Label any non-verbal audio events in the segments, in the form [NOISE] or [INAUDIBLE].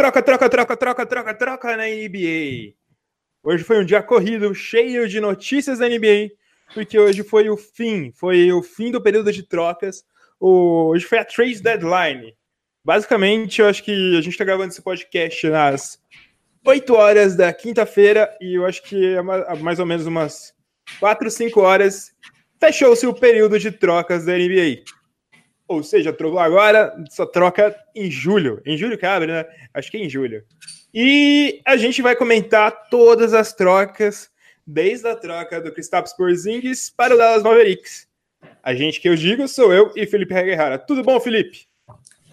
Troca, troca, troca, troca, troca, troca, na NBA. Hoje foi um dia corrido, cheio de notícias da NBA, porque hoje foi o fim, foi o fim do período de trocas. Hoje foi a trade deadline. Basicamente, eu acho que a gente está gravando esse podcast nas 8 horas da quinta-feira e eu acho que é mais ou menos umas 4, 5 horas fechou-se o período de trocas da NBA. Ou seja, agora só troca em julho. Em julho que abre, né? Acho que é em julho. E a gente vai comentar todas as trocas, desde a troca do Kristaps Porzingis para o Dallas Mavericks. A gente que eu digo sou eu e Felipe Regueira. Tudo bom, Felipe?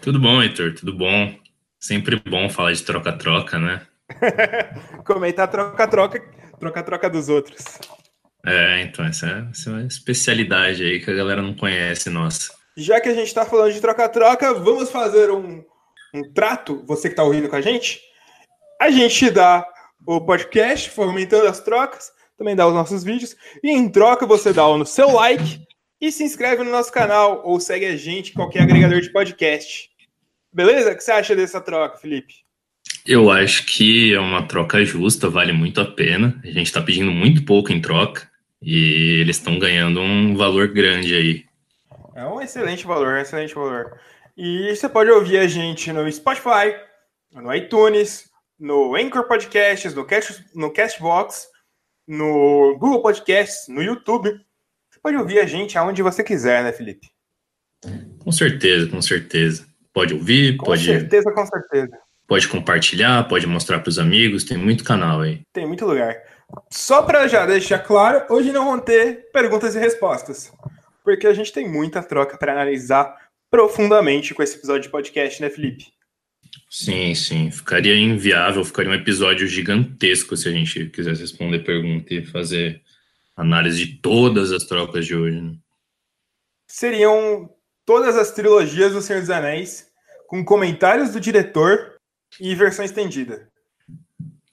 Tudo bom, Heitor, tudo bom. Sempre bom falar de troca-troca, né? [LAUGHS] Comentar troca-troca, troca-troca dos outros. É, então, essa é, essa é uma especialidade aí que a galera não conhece, nossa já que a gente está falando de troca-troca, vamos fazer um, um trato, você que está ouvindo com a gente. A gente dá o podcast, fomentando as trocas, também dá os nossos vídeos, e em troca você dá o seu like e se inscreve no nosso canal ou segue a gente qualquer agregador de podcast. Beleza? O que você acha dessa troca, Felipe? Eu acho que é uma troca justa, vale muito a pena. A gente está pedindo muito pouco em troca e eles estão ganhando um valor grande aí. É um excelente valor, um excelente valor. E você pode ouvir a gente no Spotify, no iTunes, no Anchor Podcasts, no, Cast, no Castbox, no Google Podcasts, no YouTube. Você pode ouvir a gente aonde você quiser, né, Felipe? Com certeza, com certeza. Pode ouvir, com pode. Com certeza, com certeza. Pode compartilhar, pode mostrar para os amigos, tem muito canal aí. Tem muito lugar. Só para já deixar claro, hoje não vão ter perguntas e respostas porque a gente tem muita troca para analisar profundamente com esse episódio de podcast, né, Felipe? Sim, sim. Ficaria inviável, ficaria um episódio gigantesco se a gente quisesse responder pergunta e fazer análise de todas as trocas de hoje. Né? Seriam todas as trilogias do Senhor dos Anéis, com comentários do diretor e versão estendida.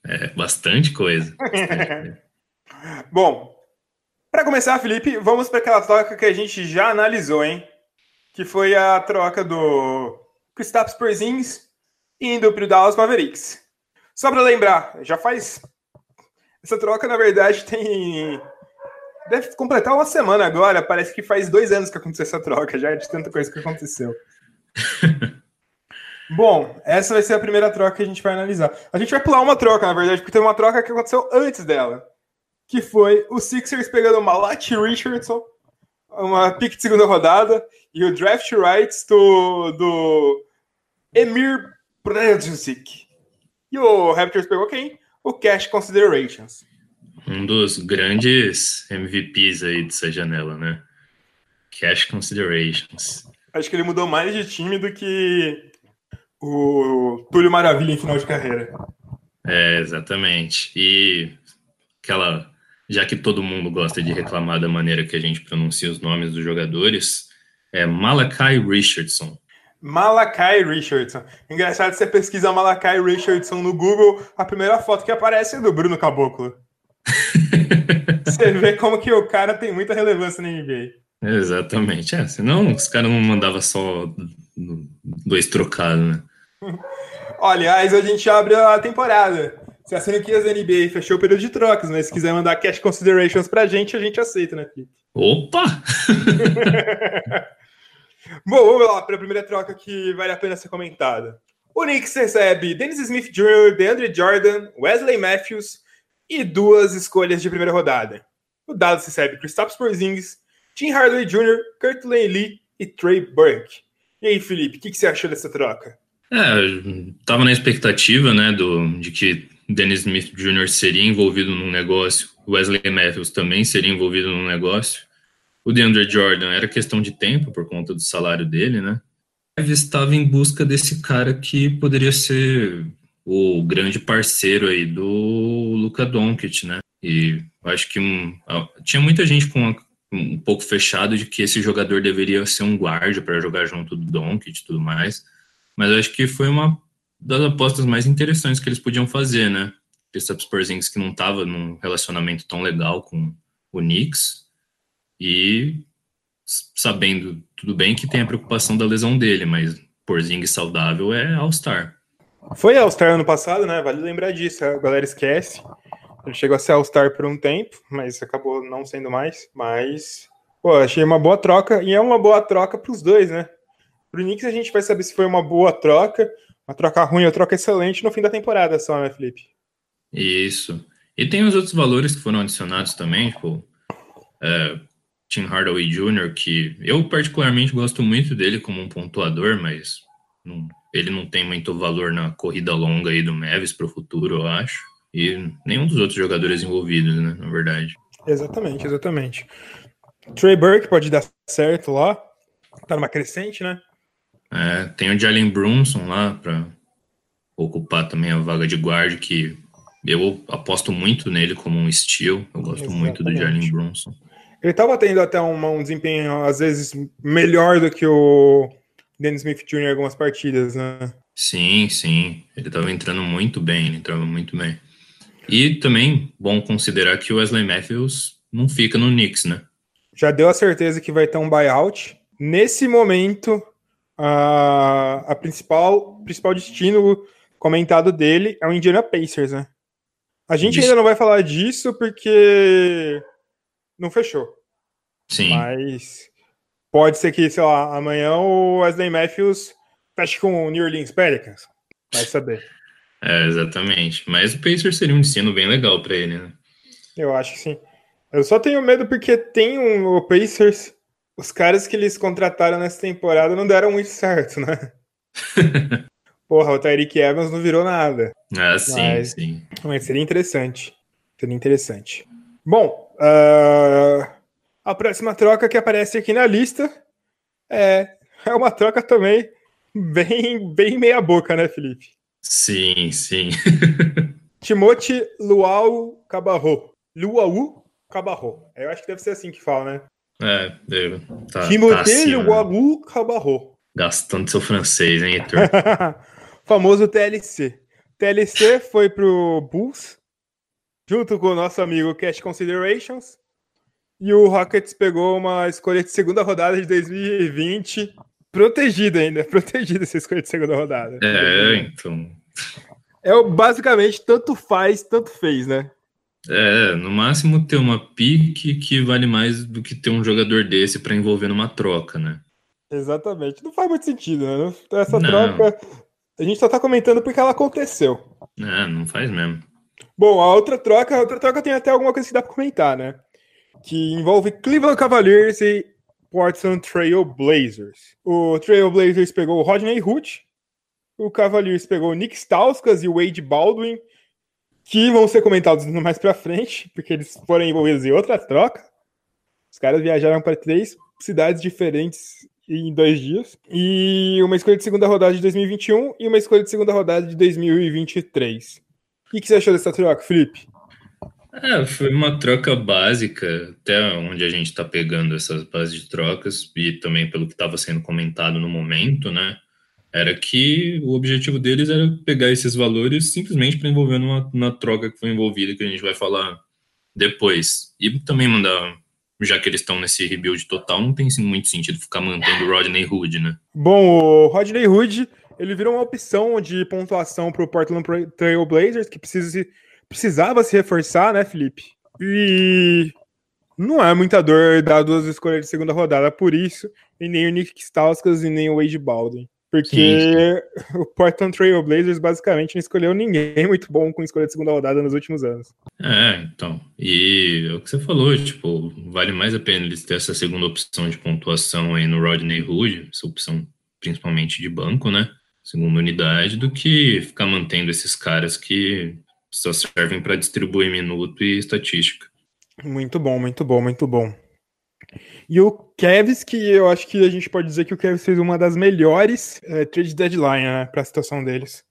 É, bastante coisa. [LAUGHS] Bastante coisa. Bom, para começar, Felipe, vamos para aquela troca que a gente já analisou, hein? Que foi a troca do Kristaps Porzingis indo para o Dallas Mavericks. Só para lembrar, já faz essa troca na verdade tem deve completar uma semana agora. Parece que faz dois anos que aconteceu essa troca, já de tanta coisa que aconteceu. [LAUGHS] Bom, essa vai ser a primeira troca que a gente vai analisar. A gente vai pular uma troca, na verdade, porque tem uma troca que aconteceu antes dela que foi o Sixers pegando Malachi Richardson, uma pick de segunda rodada, e o draft rights do, do Emir Bradzik. E o Raptors pegou quem? O Cash Considerations. Um dos grandes MVPs aí dessa janela, né? Cash Considerations. Acho que ele mudou mais de time do que o Túlio Maravilha em final de carreira. É, exatamente. E aquela já que todo mundo gosta de reclamar da maneira que a gente pronuncia os nomes dos jogadores, é Malakai Richardson. Malakai Richardson. Engraçado, você pesquisa Malakai Richardson no Google, a primeira foto que aparece é do Bruno Caboclo. [LAUGHS] você vê como que o cara tem muita relevância na NBA. Exatamente. É, senão os caras não mandavam só dois trocados, né? [LAUGHS] Aliás, a gente abre a temporada. Se a franquia da NBA fechou o período de trocas, mas se quiser mandar cash considerations pra gente, a gente aceita, né, Felipe? Opa! [LAUGHS] Bom, vamos lá para a primeira troca que vale a pena ser comentada. O Knicks recebe Dennis Smith Jr., DeAndre Jordan, Wesley Matthews e duas escolhas de primeira rodada. O Dallas recebe Kristaps Porzingis, Tim Hardaway Jr., Kurt Lane Lee e Trey Burke. E aí, Felipe, o que, que, você achou dessa troca? É, tava na expectativa, né, do, de que Dennis Smith Jr. seria envolvido num negócio, Wesley Matthews também seria envolvido num negócio. O DeAndre Jordan era questão de tempo por conta do salário dele, né? Estava em busca desse cara que poderia ser o grande parceiro aí do Luka Doncic, né? E acho que um, tinha muita gente com um pouco fechado de que esse jogador deveria ser um guarda para jogar junto do Doncic e tudo mais. Mas acho que foi uma das apostas mais interessantes que eles podiam fazer, né? Kristaps Porzingis que não estava num relacionamento tão legal com o Knicks e sabendo tudo bem que tem a preocupação da lesão dele, mas Porzingis saudável é All-Star. Foi All-Star ano passado, né? Vale lembrar disso, a galera esquece. Ele chegou a ser All-Star por um tempo, mas acabou não sendo mais. Mas, pô, achei uma boa troca, e é uma boa troca para os dois, né? Pro Knicks a gente vai saber se foi uma boa troca, uma troca ruim ou troca excelente no fim da temporada só, né, Felipe? Isso. E tem os outros valores que foram adicionados também, tipo, é, Tim Hardaway Jr., que eu particularmente gosto muito dele como um pontuador, mas não, ele não tem muito valor na corrida longa aí do Mavis para o futuro, eu acho. E nenhum dos outros jogadores envolvidos, né, na verdade. Exatamente, exatamente. Trey Burke pode dar certo lá, tá numa crescente, né? É, tem o Jalen Brunson lá para ocupar também a vaga de guarda, que eu aposto muito nele como um steal. Eu gosto Exatamente. muito do Jalen Brunson. Ele estava tendo até uma, um desempenho, às vezes, melhor do que o Dennis Smith Jr. em algumas partidas, né? Sim, sim. Ele estava entrando muito bem, ele entrava muito bem. E também, bom considerar que o Wesley Matthews não fica no Knicks, né? Já deu a certeza que vai ter um buyout. Nesse momento, a, a principal, principal destino comentado dele é o Indiana Pacers, né? A gente ainda não vai falar disso porque não fechou. Sim. Mas pode ser que, sei lá, amanhã o Wesley Matthews feche com o New Orleans Pelicans. Vai saber. É, exatamente. Mas o Pacers seria um destino bem legal para ele, né? Eu acho que sim. Eu só tenho medo porque tem um, o Pacers, os caras que eles contrataram nessa temporada não deram muito certo, né? [LAUGHS] Porra, o Tyreek Evans não virou nada. Ah, sim, mas, sim. Mas seria interessante. Seria interessante. Bom, uh, a próxima troca que aparece aqui na lista é, é uma troca também bem, bem meia boca, né, Felipe? Sim, sim. [LAUGHS] Timote Luau Cabarro. Luau Cabarro. Eu acho que deve ser assim que fala, né? É, deve. Tá, Timote tá Luau Cabarro. Gastando seu francês, hein, Heitor? [LAUGHS] Famoso TLC. TLC foi pro Bulls, junto com o nosso amigo Cash Considerations. E o Rockets pegou uma escolha de segunda rodada de 2020. Protegida ainda, [LAUGHS] protegida essa escolha de segunda rodada. É, então. É basicamente tanto faz, tanto fez, né? É, no máximo ter uma pique que vale mais do que ter um jogador desse para envolver numa troca, né? Exatamente. Não faz muito sentido, né? Essa não. troca. A gente só tá comentando porque ela aconteceu. É, não faz mesmo. Bom, a outra troca, a outra troca tem até alguma coisa que dá pra comentar, né? Que envolve Cleveland Cavaliers e Portland Trail Blazers. O Trail Blazers pegou o Rodney Hood, o Cavaliers pegou o Nick Stauskas e o Wade Baldwin, que vão ser comentados mais pra frente, porque eles foram envolvidos em outra troca. Os caras viajaram para três cidades diferentes em dois dias. E uma escolha de segunda rodada de 2021 e uma escolha de segunda rodada de 2023. O que, que você achou dessa troca, Felipe? É, foi uma troca básica, até onde a gente está pegando essas bases de trocas, e também pelo que estava sendo comentado no momento, né? Era que o objetivo deles era pegar esses valores simplesmente para envolver numa, numa troca que foi envolvida, que a gente vai falar depois. E também mandar já que eles estão nesse rebuild total, não tem muito sentido ficar mantendo o Rodney Hood, né? Bom, o Rodney Hood, ele virou uma opção de pontuação para o Portland Trail Blazers, que precisa, precisava se reforçar, né, Felipe? E não é muita dor dar duas escolhas de segunda rodada por isso, e nem o Nick Stauskas e nem o Wade Baldwin. Porque sim, [LAUGHS] o Portland Trail Blazers basicamente não escolheu ninguém muito bom com escolha de segunda rodada nos últimos anos. É, então. E é o que você falou, tipo, vale mais a pena eles ter essa segunda opção de pontuação aí no Rodney Hood, essa opção principalmente de banco, né? Segunda unidade, do que ficar mantendo esses caras que só servem para distribuir minuto e estatística. Muito bom, muito bom, muito bom. E o Kevs, que eu acho que a gente pode dizer que o Kevs fez uma das melhores é, trade deadline né, para a situação deles.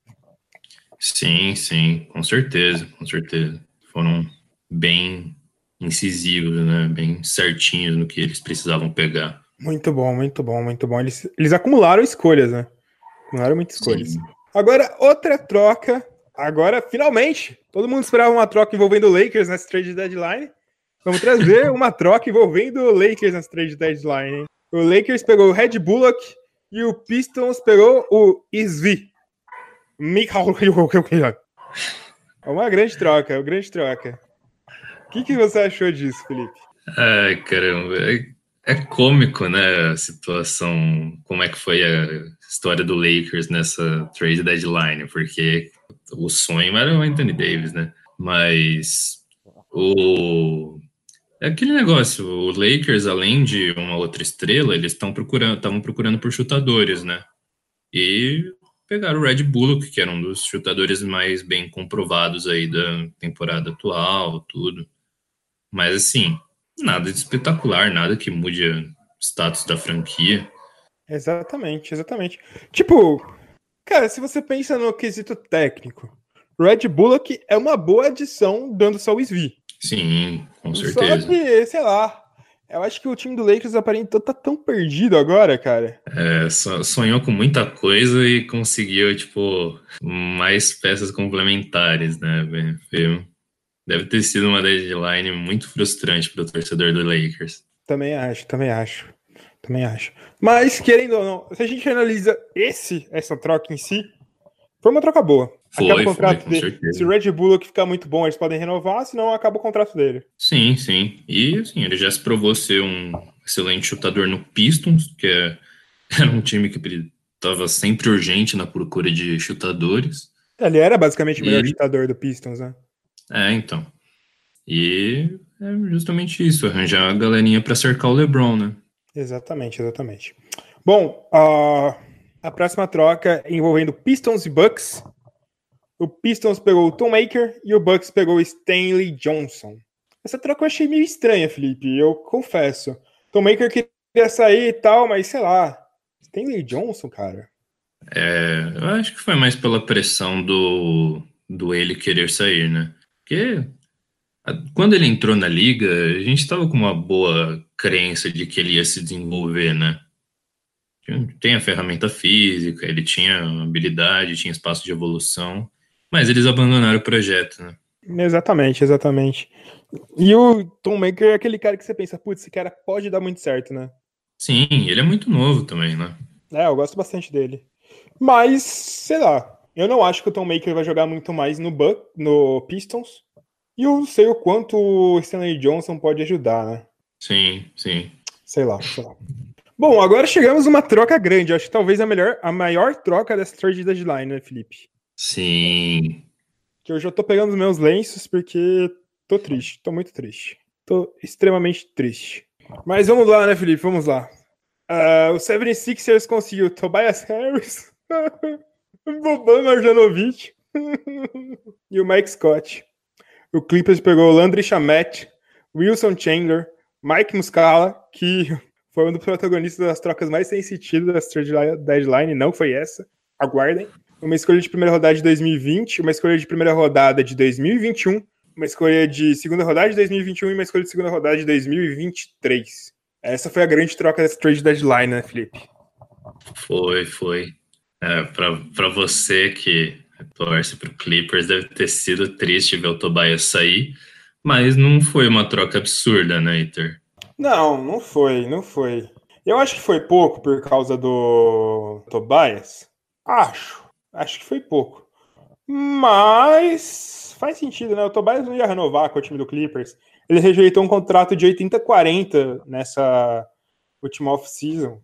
Sim, sim, com certeza, com certeza. Foram bem incisivos, né, bem certinhos no que eles precisavam pegar. Muito bom, muito bom, muito bom. Eles, eles acumularam escolhas, né? Acumularam muitas escolhas. Sim. Agora, outra troca. Agora, finalmente, todo mundo esperava uma troca envolvendo o Lakers nessa trade deadline. Vamos trazer uma troca envolvendo o Lakers nas trade deadline. O Lakers pegou o Red Bullock e o Pistons pegou o Svi. É uma grande troca, uma grande troca. O que, que você achou disso, Felipe? Ai, caramba. É, é cômico, né? A situação, como é que foi a história do Lakers nessa trade deadline, porque o sonho era o Anthony Davis, né? Mas o é aquele negócio, o Lakers, além de uma outra estrela, eles estão procurando, estavam procurando por chutadores, né? E pegaram o Red Bullock, que era um dos chutadores mais bem comprovados aí da temporada atual, tudo. Mas assim, nada de espetacular, nada que mude o status da franquia. Exatamente, exatamente. Tipo, cara, se você pensa no quesito técnico, Red Bullock é uma boa adição dando só o SV. Sim, com certeza. Só que, sei lá, eu acho que o time do Lakers aparentou tá tão perdido agora, cara. É, sonhou com muita coisa e conseguiu, tipo, mais peças complementares, né? Deve ter sido uma deadline muito frustrante para o torcedor do Lakers. Também acho, também acho. Também acho. Mas, querendo ou não, se a gente analisa esse, essa troca em si, foi uma troca boa. Foi, acaba o contrato foi, dele. Se o Red Bull ficar muito bom, eles podem renovar, senão acaba o contrato dele. Sim, sim. E assim, ele já se provou ser um excelente chutador no Pistons, que é, [LAUGHS] era um time que estava sempre urgente na procura de chutadores. Ele era basicamente o melhor chutador do Pistons, né? É, então. E é justamente isso, arranjar a galerinha para cercar o LeBron, né? Exatamente, exatamente. Bom, uh, a próxima troca envolvendo Pistons e Bucks. O Pistons pegou o Tom Maker e o Bucks pegou o Stanley Johnson. Essa troca eu achei meio estranha, Felipe, eu confesso. Tom Maker queria sair e tal, mas sei lá. Stanley Johnson, cara. É, eu acho que foi mais pela pressão do, do ele querer sair, né? Porque quando ele entrou na liga, a gente estava com uma boa crença de que ele ia se desenvolver, né? Tem a ferramenta física, ele tinha habilidade, tinha espaço de evolução, mas eles abandonaram o projeto, né? Exatamente, exatamente. E o Tom Maker é aquele cara que você pensa, putz, esse cara pode dar muito certo, né? Sim, ele é muito novo também, né? É, eu gosto bastante dele. Mas, sei lá, eu não acho que o Tom Maker vai jogar muito mais no Buck, no Pistons. E eu não sei o quanto o Stanley Johnson pode ajudar, né? Sim, sim. Sei lá, sei lá. Bom, agora chegamos numa troca grande. Acho que talvez a melhor, a maior troca dessa trade deadline, né, Felipe? Sim. Que eu já tô pegando os meus lenços porque tô triste, tô muito triste. Tô extremamente triste. Mas vamos lá, né, Felipe? Vamos lá. Uh, o 76ers conseguiu Tobias Harris, [LAUGHS] Boban Marjanovic [LAUGHS] e o Mike Scott. O Clippers pegou Landry Shamet, Wilson Chandler, Mike Muscala, que [LAUGHS] foi um dos protagonistas das trocas mais sem sentido da deadline, não foi essa. Aguardem. Uma escolha de primeira rodada de 2020, uma escolha de primeira rodada de 2021, uma escolha de segunda rodada de 2021 e uma escolha de segunda rodada de 2023. Essa foi a grande troca dessa trade deadline, né, Felipe? Foi, foi. É, para você que torce para o Clippers, deve ter sido triste ver o Tobias sair, mas não foi uma troca absurda, né, Iter? Não, não foi, não foi. Eu acho que foi pouco por causa do Tobias. Acho. Acho que foi pouco. Mas faz sentido, né? O Tobias não ia renovar com o time do Clippers. Ele rejeitou um contrato de 80-40 nessa última off-season.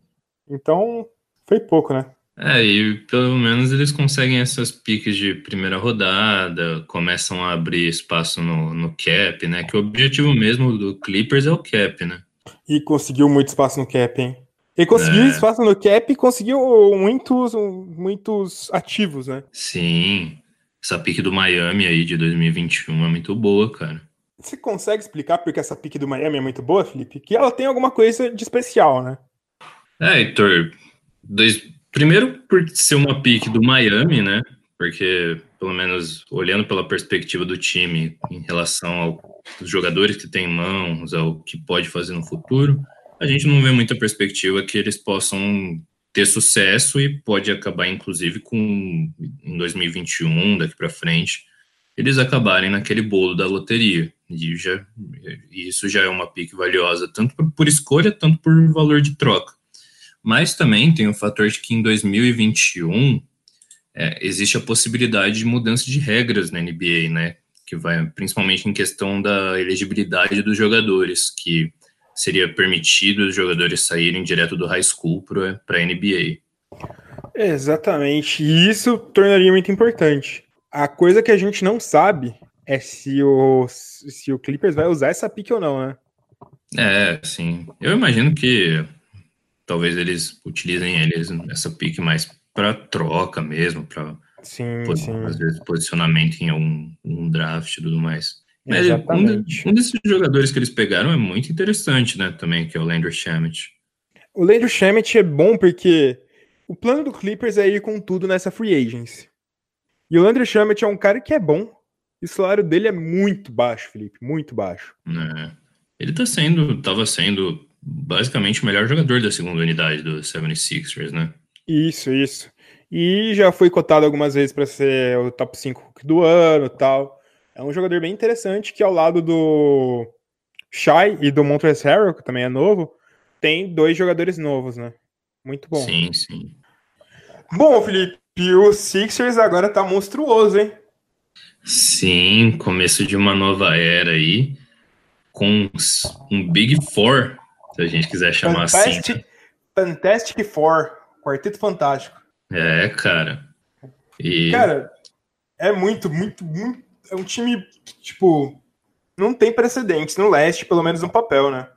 Então, foi pouco, né? É, e pelo menos eles conseguem essas piques de primeira rodada, começam a abrir espaço no, no cap, né? Que o objetivo mesmo do Clippers é o cap, né? E conseguiu muito espaço no cap, hein? Ele conseguiu é. espaço no cap e conseguiu muitos, muitos ativos, né? Sim. Essa pique do Miami aí de 2021 é muito boa, cara. Você consegue explicar por que essa pique do Miami é muito boa, Felipe? Que ela tem alguma coisa de especial, né? É, Heitor, dois, Primeiro, por ser uma pick do Miami, né? Porque, pelo menos olhando pela perspectiva do time em relação aos jogadores que tem em mãos, ao que pode fazer no futuro, a gente não vê muita perspectiva que eles possam ter sucesso e pode acabar, inclusive, com em 2021, daqui para frente, eles acabarem naquele bolo da loteria. E, já, e isso já é uma pique valiosa, tanto por, por escolha, tanto por valor de troca. Mas também tem o fator de que em 2021 é, existe a possibilidade de mudança de regras na NBA, né? Que vai principalmente em questão da elegibilidade dos jogadores, que seria permitido os jogadores saírem direto do high school para a NBA. Exatamente. E isso tornaria muito importante. A coisa que a gente não sabe é se o, se o Clippers vai usar essa pique ou não, né? É, sim. Eu imagino que talvez eles utilizem eles essa pique mais para troca mesmo, para às vezes posicionamento em algum um draft e tudo mais. Mas um, um, desses jogadores que eles pegaram é muito interessante, né? Também, que é o Landry Shamet. O Landry Shamet é bom porque o plano do Clippers é ir com tudo nessa free agency. E o Landry Shamet é um cara que é bom. E o salário dele é muito baixo, Felipe, muito baixo. É. Ele tá sendo, tava sendo basicamente o melhor jogador da segunda unidade do 76ers, né? Isso, isso. E já foi cotado algumas vezes para ser o top 5 do ano tal. É um jogador bem interessante que ao lado do Shai e do Montrezl Harrell, que também é novo, tem dois jogadores novos, né? Muito bom. Sim, sim. Bom, Felipe, o Sixers agora tá monstruoso, hein? Sim, começo de uma nova era aí, com um Big Four, se a gente quiser chamar Fantastic, assim. Fantastic Four, Quarteto Fantástico. É, cara. E... Cara, é muito, muito, muito. É um time que, tipo, não tem precedentes no leste, pelo menos no papel, né?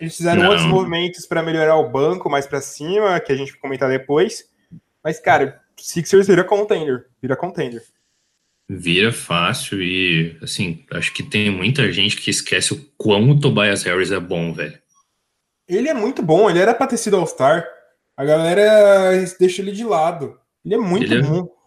Eles fizeram não. outros movimentos para melhorar o banco mais para cima, que a gente vai comentar depois. Mas, cara, Sixers vira contender. Vira contender. Vira fácil e, assim, acho que tem muita gente que esquece o quão o Tobias Harris é bom, velho. Ele é muito bom, ele era pra ter sido All-Star. A galera deixa ele de lado. Ele é muito ele é bom. É,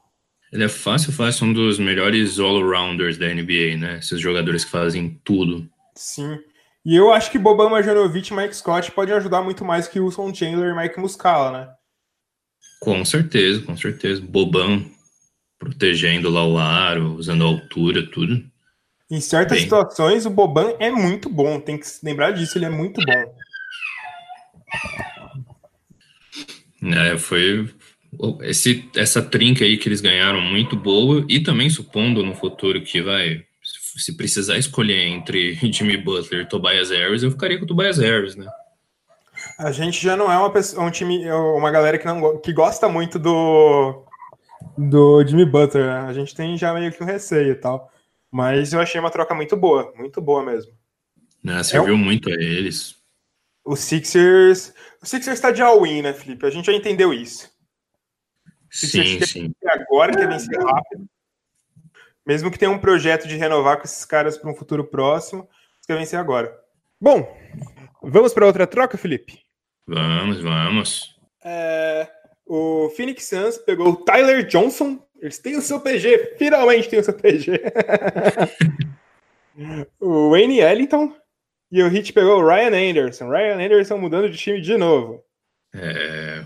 ele é fácil, fácil, um dos melhores all-rounders da NBA, né? Esses jogadores que fazem tudo. Sim. E eu acho que Boban Marjanovic e Mike Scott podem ajudar muito mais que o Son Chandler e Mike Muscala, né? Com certeza, com certeza. Boban protegendo lá o aro, usando a altura, tudo. Em certas Bem. situações, o Boban é muito bom, tem que se lembrar disso, ele é muito bom. É, foi esse, essa trinca aí que eles ganharam muito boa, e também supondo no futuro que vai, se precisar escolher entre [LAUGHS] Jimmy Butler e Tobias Harris, eu ficaria com o Tobias Harris, né? A gente já não é uma pessoa, um time, uma galera que, não, que gosta muito do, do Jimmy Butler, né? A gente tem já meio que um receio e tal. Mas eu achei uma troca muito boa, muito boa mesmo. Ah, serviu é um... muito a eles. O Sixers. O Sixers está de all-in, né, Felipe? A gente já entendeu isso. Sim, sim. Agora quer vencer rápido. Mesmo que tenha um projeto de renovar com esses caras para um futuro próximo, quer vencer agora. Bom, vamos para outra troca, Felipe? Vamos, vamos. É, o Phoenix Suns pegou o Tyler Johnson. Eles têm o seu PG, finalmente tem o seu PG. [LAUGHS] o Wayne Ellington. E o Heat pegou o Ryan Anderson. Ryan Anderson mudando de time de novo. É...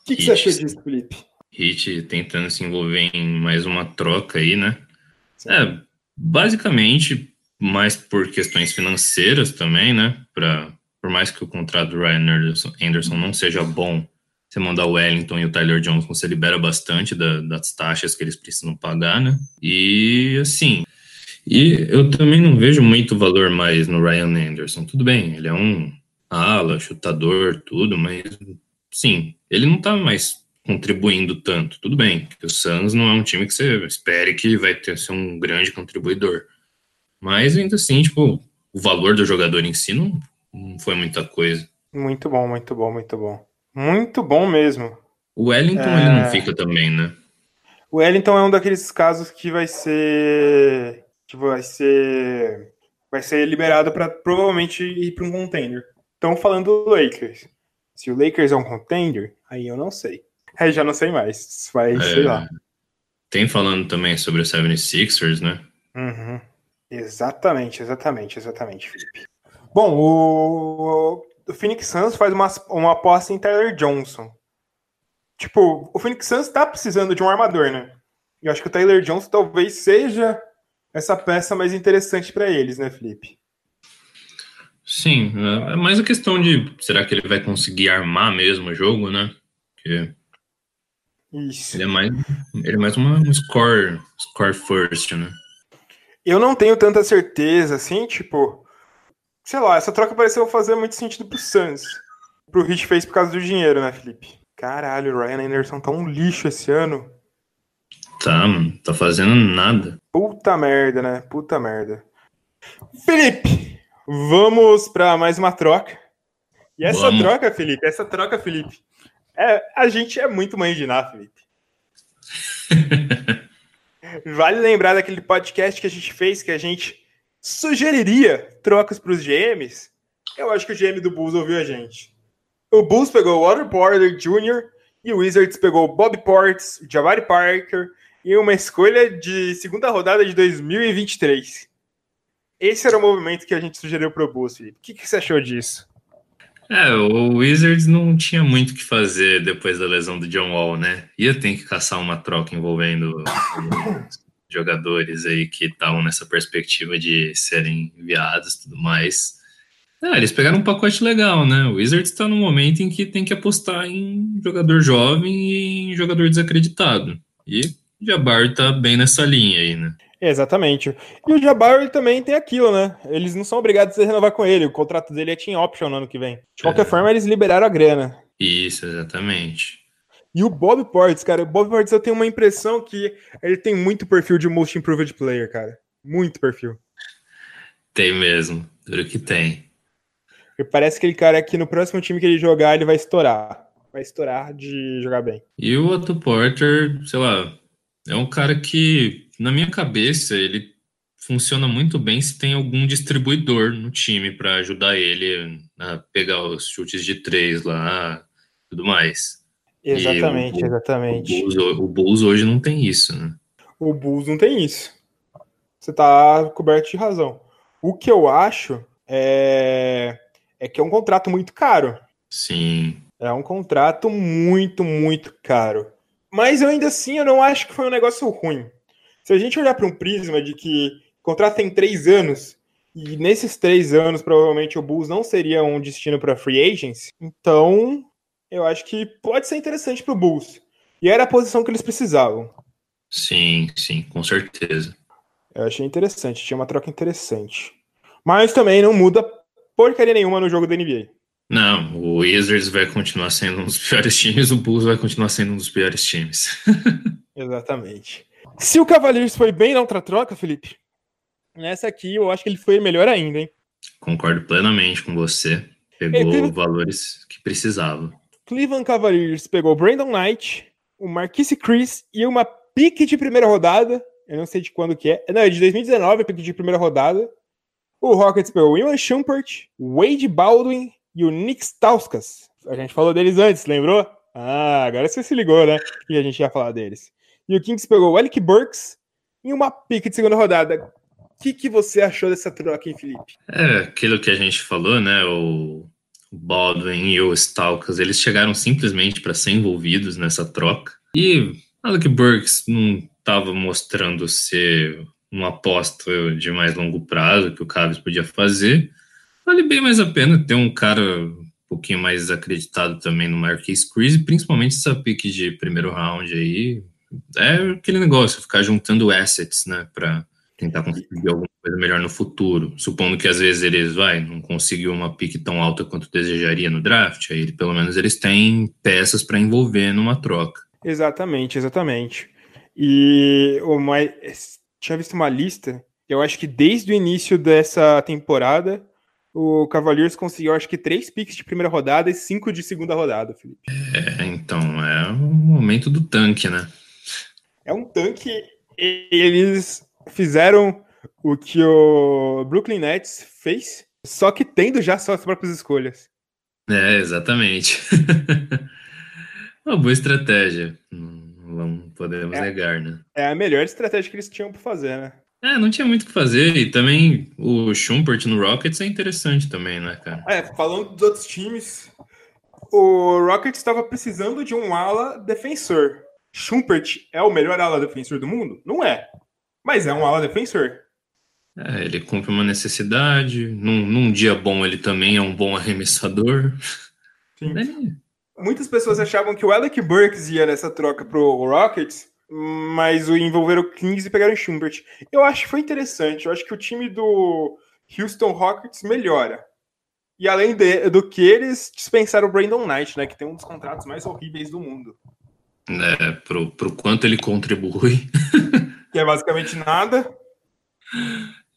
O que, que você achou disso, Felipe? Heat tentando se envolver em mais uma troca aí, né? É, basicamente, mais por questões financeiras também, né? Pra, por mais que o contrato do Ryan Anderson, Anderson não seja bom, você mandar o Wellington e o Tyler Johnson, você libera bastante da, das taxas que eles precisam pagar, né? E assim, e eu também não vejo muito valor mais no Ryan Anderson. Tudo bem, ele é um ala, chutador, tudo, mas sim, ele não tá mais contribuindo tanto. Tudo bem, que o Suns não é um time que você espere que vai ter ser um grande contribuidor. Mas ainda assim, tipo, o valor do jogador em si não, não foi muita coisa. Muito bom, muito bom, muito bom. Muito bom mesmo. O Wellington é... ele não fica também, né? O Wellington é um daqueles casos que vai ser que vai ser vai ser liberado para provavelmente ir para um contender. Estão falando do Lakers. Se o Lakers é um contender, aí eu não sei. Aí já não sei mais. Vai, é, sei lá. Tem falando também sobre o 76ers, né? Uhum. Exatamente, exatamente, exatamente, Felipe. Bom, o, o Phoenix Suns faz uma, uma aposta em Tyler Johnson. Tipo, o Phoenix Suns tá precisando de um armador, né? Eu acho que o Tyler Johnson talvez seja essa peça mais interessante para eles, né, Felipe? Sim, é mais a questão de será que ele vai conseguir armar mesmo o jogo, né? Que... Isso. Ele é mais, ele é mais uma, um score, score first, né? Eu não tenho tanta certeza, assim, tipo. Sei lá, essa troca pareceu fazer muito sentido pro Suns. Pro Hit fez por causa do dinheiro, né, Felipe? Caralho, o Ryan Anderson tá um lixo esse ano. Tá, mano. Tá fazendo nada. Puta merda, né? Puta merda. Felipe, vamos para mais uma troca. E essa vamos. troca, Felipe, essa troca, Felipe, é, a gente é muito mãe de Ná, Felipe. [LAUGHS] vale lembrar daquele podcast que a gente fez que a gente sugeriria trocas para os GMs. Eu acho que o GM do Bulls ouviu a gente. O Bulls pegou o Walter Porter Jr. e o Wizards pegou o Bob Portes, o Jabari Parker e uma escolha de segunda rodada de 2023. Esse era o movimento que a gente sugeriu para o Bulls, Felipe. O que, que você achou disso? É, o Wizards não tinha muito o que fazer depois da lesão do John Wall, né? Ia ter que caçar uma troca envolvendo [COUGHS] jogadores aí que estavam nessa perspectiva de serem enviados e tudo mais. É, eles pegaram um pacote legal, né? O Wizards está no momento em que tem que apostar em jogador jovem e em jogador desacreditado. E o Jabbar tá bem nessa linha aí, né? Exatamente. E o Jabbar também tem aquilo, né? Eles não são obrigados a renovar com ele. O contrato dele é team option no ano que vem. De qualquer é. forma, eles liberaram a grana. Isso, exatamente. E o Bob Portes, cara, o Bob Portes eu tenho uma impressão que ele tem muito perfil de most improved player, cara. Muito perfil. Tem mesmo, duro que tem. E parece aquele cara que no próximo time que ele jogar, ele vai estourar. Vai estourar de jogar bem. E o Otto Porter, sei lá, é um cara que na minha cabeça, ele funciona muito bem se tem algum distribuidor no time para ajudar ele a pegar os chutes de três lá, tudo mais. Exatamente, o, exatamente. O Bulls, o Bulls, hoje não tem isso, né? O Bulls não tem isso. Você tá coberto de razão. O que eu acho é, é que é um contrato muito caro. Sim. É um contrato muito, muito caro. Mas eu ainda assim eu não acho que foi um negócio ruim. Se a gente olhar para um prisma de que o contrato tem três anos, e nesses três anos provavelmente o Bulls não seria um destino para free agents, então eu acho que pode ser interessante para o Bulls. E era a posição que eles precisavam. Sim, sim, com certeza. Eu achei interessante, tinha uma troca interessante. Mas também não muda porcaria nenhuma no jogo da NBA. Não, o Wizards vai continuar sendo um dos piores [LAUGHS] times, o Bulls vai continuar sendo um dos piores times. [LAUGHS] Exatamente. Se o Cavaliers foi bem na outra troca, Felipe, nessa aqui eu acho que ele foi melhor ainda, hein? Concordo plenamente com você. Pegou Cleveland... valores que precisava. Cleveland Cavaliers pegou Brandon Knight, o Marquise Chris e uma pique de primeira rodada. Eu não sei de quando que é. Não, é de 2019, a pique de primeira rodada. O Rockets pegou o Iman Shumpert, Wade Baldwin e o Nick Stauskas. A gente falou deles antes, lembrou? Ah, agora você se ligou, né? E a gente ia falar deles. E o Kings pegou o Alec Burks em uma pique de segunda rodada. O que, que você achou dessa troca, hein, Felipe? É, aquilo que a gente falou, né? O Baldwin e o Stalkers, eles chegaram simplesmente para ser envolvidos nessa troca. E Alec Burks não estava mostrando ser uma aposta de mais longo prazo que o Cavs podia fazer. Vale bem mais a pena ter um cara um pouquinho mais acreditado também no Marquis Chris, principalmente essa pique de primeiro round aí, é aquele negócio, ficar juntando assets, né, para tentar conseguir alguma coisa melhor no futuro. Supondo que às vezes eles, vai, não conseguiu uma pique tão alta quanto desejaria no draft, aí pelo menos eles têm peças para envolver numa troca. Exatamente, exatamente. E o mais tinha visto uma lista, eu acho que desde o início dessa temporada o Cavaliers conseguiu, acho que, três picks de primeira rodada e cinco de segunda rodada, Felipe. É, então, é o momento do tanque, né? É um tanque. Eles fizeram o que o Brooklyn Nets fez, só que tendo já suas próprias escolhas. É, exatamente. [LAUGHS] Uma boa estratégia. Não podemos é, negar, né? É a melhor estratégia que eles tinham para fazer, né? É, não tinha muito o que fazer. E também o Schumpert no Rockets é interessante também, né, cara? É, falando dos outros times, o Rockets estava precisando de um ala defensor. Schumpert é o melhor ala defensor do mundo? Não é. Mas é um ala defensor. É, ele cumpre uma necessidade. Num, num dia bom, ele também é um bom arremessador. Sim. Muitas pessoas achavam que o Alec Burks ia nessa troca pro Rockets, mas o envolveram o Kings e pegaram o Schumbert. Eu acho que foi interessante. Eu acho que o time do Houston Rockets melhora. E além de, do que eles dispensaram o Brandon Knight, né? Que tem um dos contratos mais horríveis do mundo. É, pro, pro quanto ele contribui. [LAUGHS] que é basicamente nada.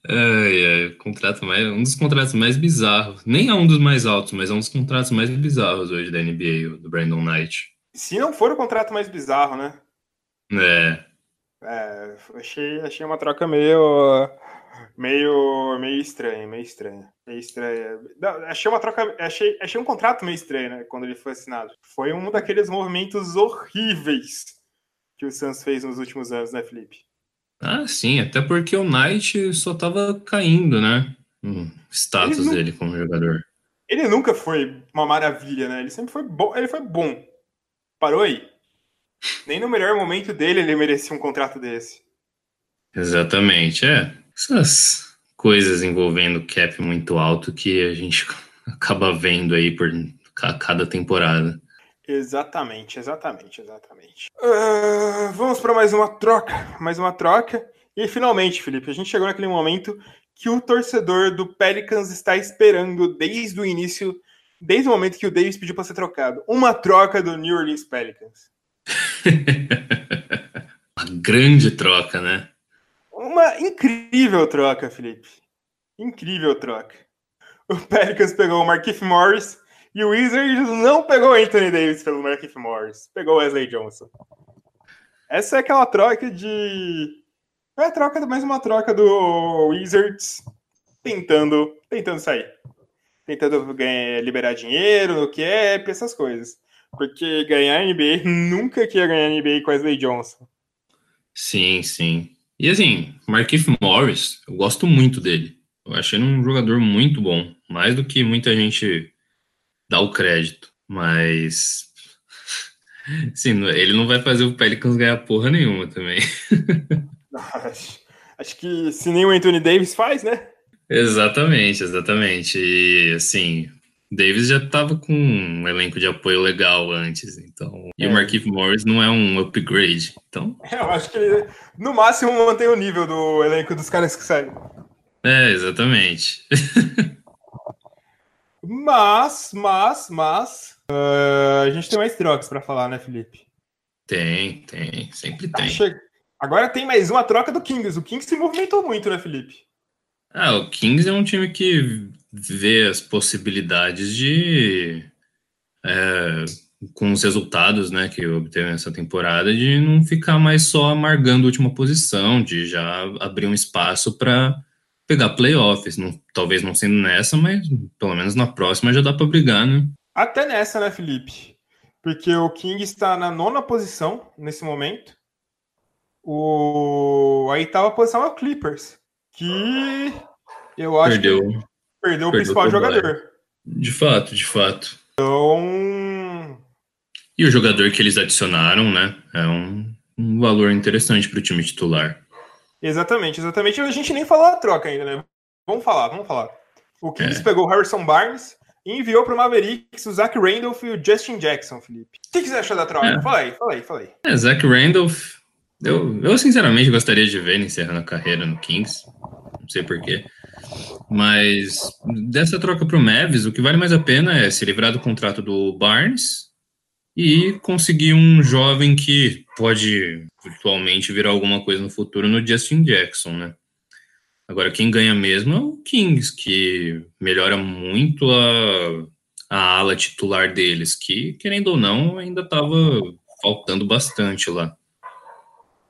É, é, contrato mais, um dos contratos mais bizarros. Nem é um dos mais altos, mas é um dos contratos mais bizarros hoje da NBA, do Brandon Knight. Se não for o contrato mais bizarro, né? É. É, achei, achei uma troca meio. Meio, meio estranha, meio estranha. Meio estranha. Achei uma troca. Achei, achei um contrato meio estranho, né? Quando ele foi assinado. Foi um daqueles movimentos horríveis que o Suns fez nos últimos anos, né, Felipe? Ah, sim, até porque o Knight só tava caindo, né? O status nunca, dele como jogador. Ele nunca foi uma maravilha, né? Ele sempre foi bom. Ele foi bom. Parou aí. Nem no melhor momento dele ele merecia um contrato desse. Exatamente, é. Essas coisas envolvendo cap muito alto que a gente [LAUGHS] acaba vendo aí por cada temporada. Exatamente, exatamente, exatamente. Uh, vamos para mais uma troca, mais uma troca. E finalmente, Felipe, a gente chegou naquele momento que o torcedor do Pelicans está esperando desde o início, desde o momento que o Davis pediu para ser trocado. Uma troca do New Orleans Pelicans. [LAUGHS] uma grande troca, né? Uma incrível troca, Felipe. Incrível troca. O Pelicans pegou o Marquise Morris e o Wizards não pegou Anthony Davis pelo Marquinhos Morris, pegou Wesley Johnson. Essa é aquela troca de. É a troca, mais uma troca do Wizards tentando, tentando sair. Tentando ganhar, liberar dinheiro no cap, essas coisas. Porque ganhar NBA [LAUGHS] nunca quer ganhar NBA com Wesley Johnson. Sim, sim. E assim, Marquinhos Morris, eu gosto muito dele. Eu achei ele um jogador muito bom. Mais do que muita gente dá o crédito, mas [LAUGHS] sim, ele não vai fazer o Pelicans ganhar porra nenhuma também. [LAUGHS] acho, acho que se nem o Anthony Davis faz, né? Exatamente, exatamente. E assim, Davis já estava com um elenco de apoio legal antes, então. E é. o Marquinhos Morris não é um upgrade, então. É, eu acho que ele, no máximo, mantém o nível do elenco dos caras que saem. É, exatamente. [LAUGHS] Mas, mas, mas. Uh, a gente tem mais trocas para falar, né, Felipe? Tem, tem. Sempre tem. Agora tem mais uma troca do Kings. O Kings se movimentou muito, né, Felipe? Ah, o Kings é um time que vê as possibilidades de. É, com os resultados né, que obteve nessa temporada, de não ficar mais só amargando a última posição, de já abrir um espaço para pegar playoffs. Não, talvez não sendo nessa, mas pelo menos na próxima já dá para brigar, né? Até nessa, né, Felipe? Porque o King está na nona posição nesse momento. O... A oitava posição é o Clippers, que eu acho perdeu, que perdeu, perdeu o principal jogador. De fato, de fato. Então. E o jogador que eles adicionaram, né? É um, um valor interessante para o time titular. Exatamente, exatamente. A gente nem falou a troca ainda, né? Vamos falar, vamos falar. O Kings é. pegou o Harrison Barnes e enviou para o Mavericks o Zach Randolph e o Justin Jackson, Felipe. O que, que você achou da troca? É. Fala aí, fala aí, fala aí. É, Zach Randolph, eu, eu sinceramente gostaria de ver ele encerrando a carreira no Kings. Sei porquê. Mas dessa troca para o Mavis, o que vale mais a pena é se livrar do contrato do Barnes e conseguir um jovem que pode virtualmente virar alguma coisa no futuro no Justin Jackson, né? Agora, quem ganha mesmo é o Kings, que melhora muito a, a ala titular deles, que, querendo ou não, ainda estava faltando bastante lá.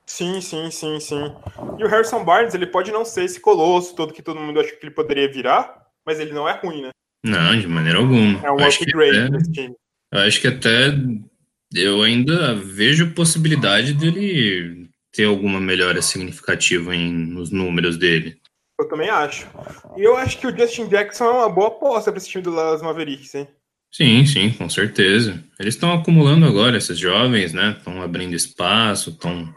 Sim, sim, sim, sim. E o Harrison Barnes, ele pode não ser esse colosso todo que todo mundo acha que ele poderia virar, mas ele não é ruim, né? Não, de maneira alguma. É um upgrade nesse time. Eu acho que até eu ainda vejo possibilidade dele ter alguma melhora significativa em, nos números dele. Eu também acho. E eu acho que o Justin Jackson é uma boa aposta para esse time do Las Mavericks, hein? Sim, sim, com certeza. Eles estão acumulando agora esses jovens, né? Estão abrindo espaço, estão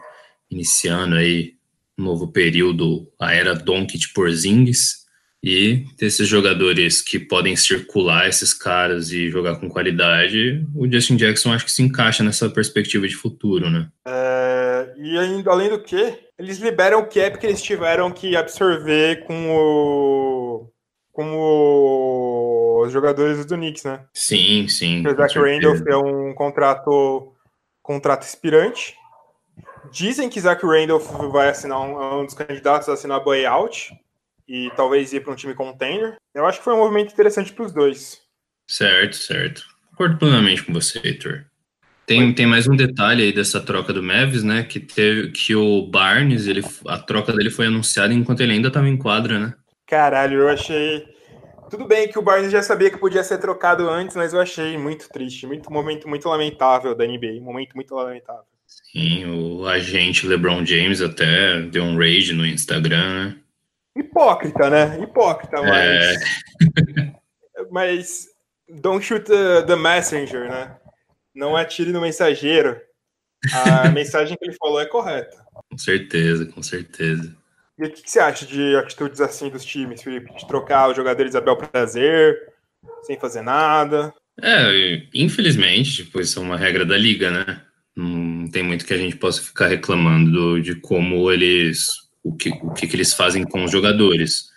iniciando aí um novo período, a era Donkey de Porzingis. E desses jogadores que podem circular esses caras e jogar com qualidade, o Justin Jackson acho que se encaixa nessa perspectiva de futuro, né? É, e ainda, além do que, eles liberam o cap que eles tiveram que absorver com o. com o, os jogadores do Knicks, né? Sim, sim. O Zach Randolph é um contrato, contrato expirante. Dizem que Zach Randolph vai assinar um, é um dos candidatos a assinar buyout e talvez ir para um time contender. Eu acho que foi um movimento interessante para os dois. Certo, certo. Concordo plenamente com você, Heitor. Tem, tem mais um detalhe aí dessa troca do Mavis, né? Que teve que o Barnes, ele, a troca dele foi anunciada enquanto ele ainda estava em quadra, né? Caralho, eu achei. Tudo bem que o Barnes já sabia que podia ser trocado antes, mas eu achei muito triste, muito momento muito lamentável da NBA, um momento muito lamentável. Sim, o agente LeBron James até deu um rage no Instagram, né? Hipócrita, né? Hipócrita, mas. É... [LAUGHS] mas. Don't shoot the, the, messenger, né? Não atire no mensageiro. A [LAUGHS] mensagem que ele falou é correta. Com certeza, com certeza. E o que, que você acha de atitudes assim dos times, Felipe? De trocar os jogadores a bel prazer, sem fazer nada? É, infelizmente, tipo, isso é uma regra da liga, né? Não tem muito que a gente possa ficar reclamando de como eles o que, o que, que eles fazem com os jogadores.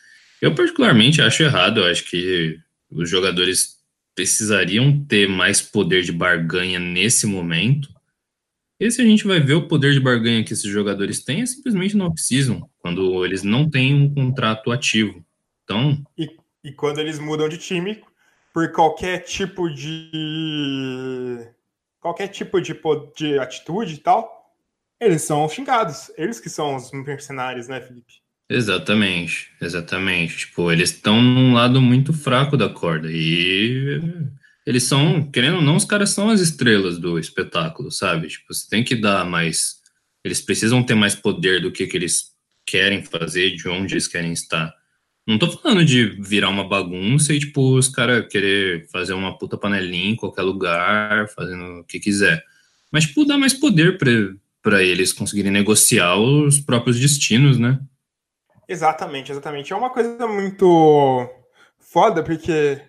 Eu, particularmente, acho errado. Eu acho que os jogadores precisariam ter mais poder de barganha nesse momento. E se a gente vai ver o poder de barganha que esses jogadores têm, é simplesmente não precisam, quando eles não têm um contrato ativo. Então. E, e quando eles mudam de time, por qualquer tipo de. Qualquer tipo de, de atitude e tal, eles são xingados. Eles que são os mercenários, né, Felipe? Exatamente, exatamente. Tipo, eles estão num lado muito fraco da corda e eles são, querendo ou não, os caras são as estrelas do espetáculo, sabe? Tipo, você tem que dar mais. Eles precisam ter mais poder do que, que eles querem fazer, de onde eles querem estar. Não tô falando de virar uma bagunça e, tipo, os caras querer fazer uma puta panelinha em qualquer lugar, fazendo o que quiser. Mas, tipo, dar mais poder pra, para eles conseguirem negociar os próprios destinos, né? Exatamente, exatamente. É uma coisa muito foda, porque,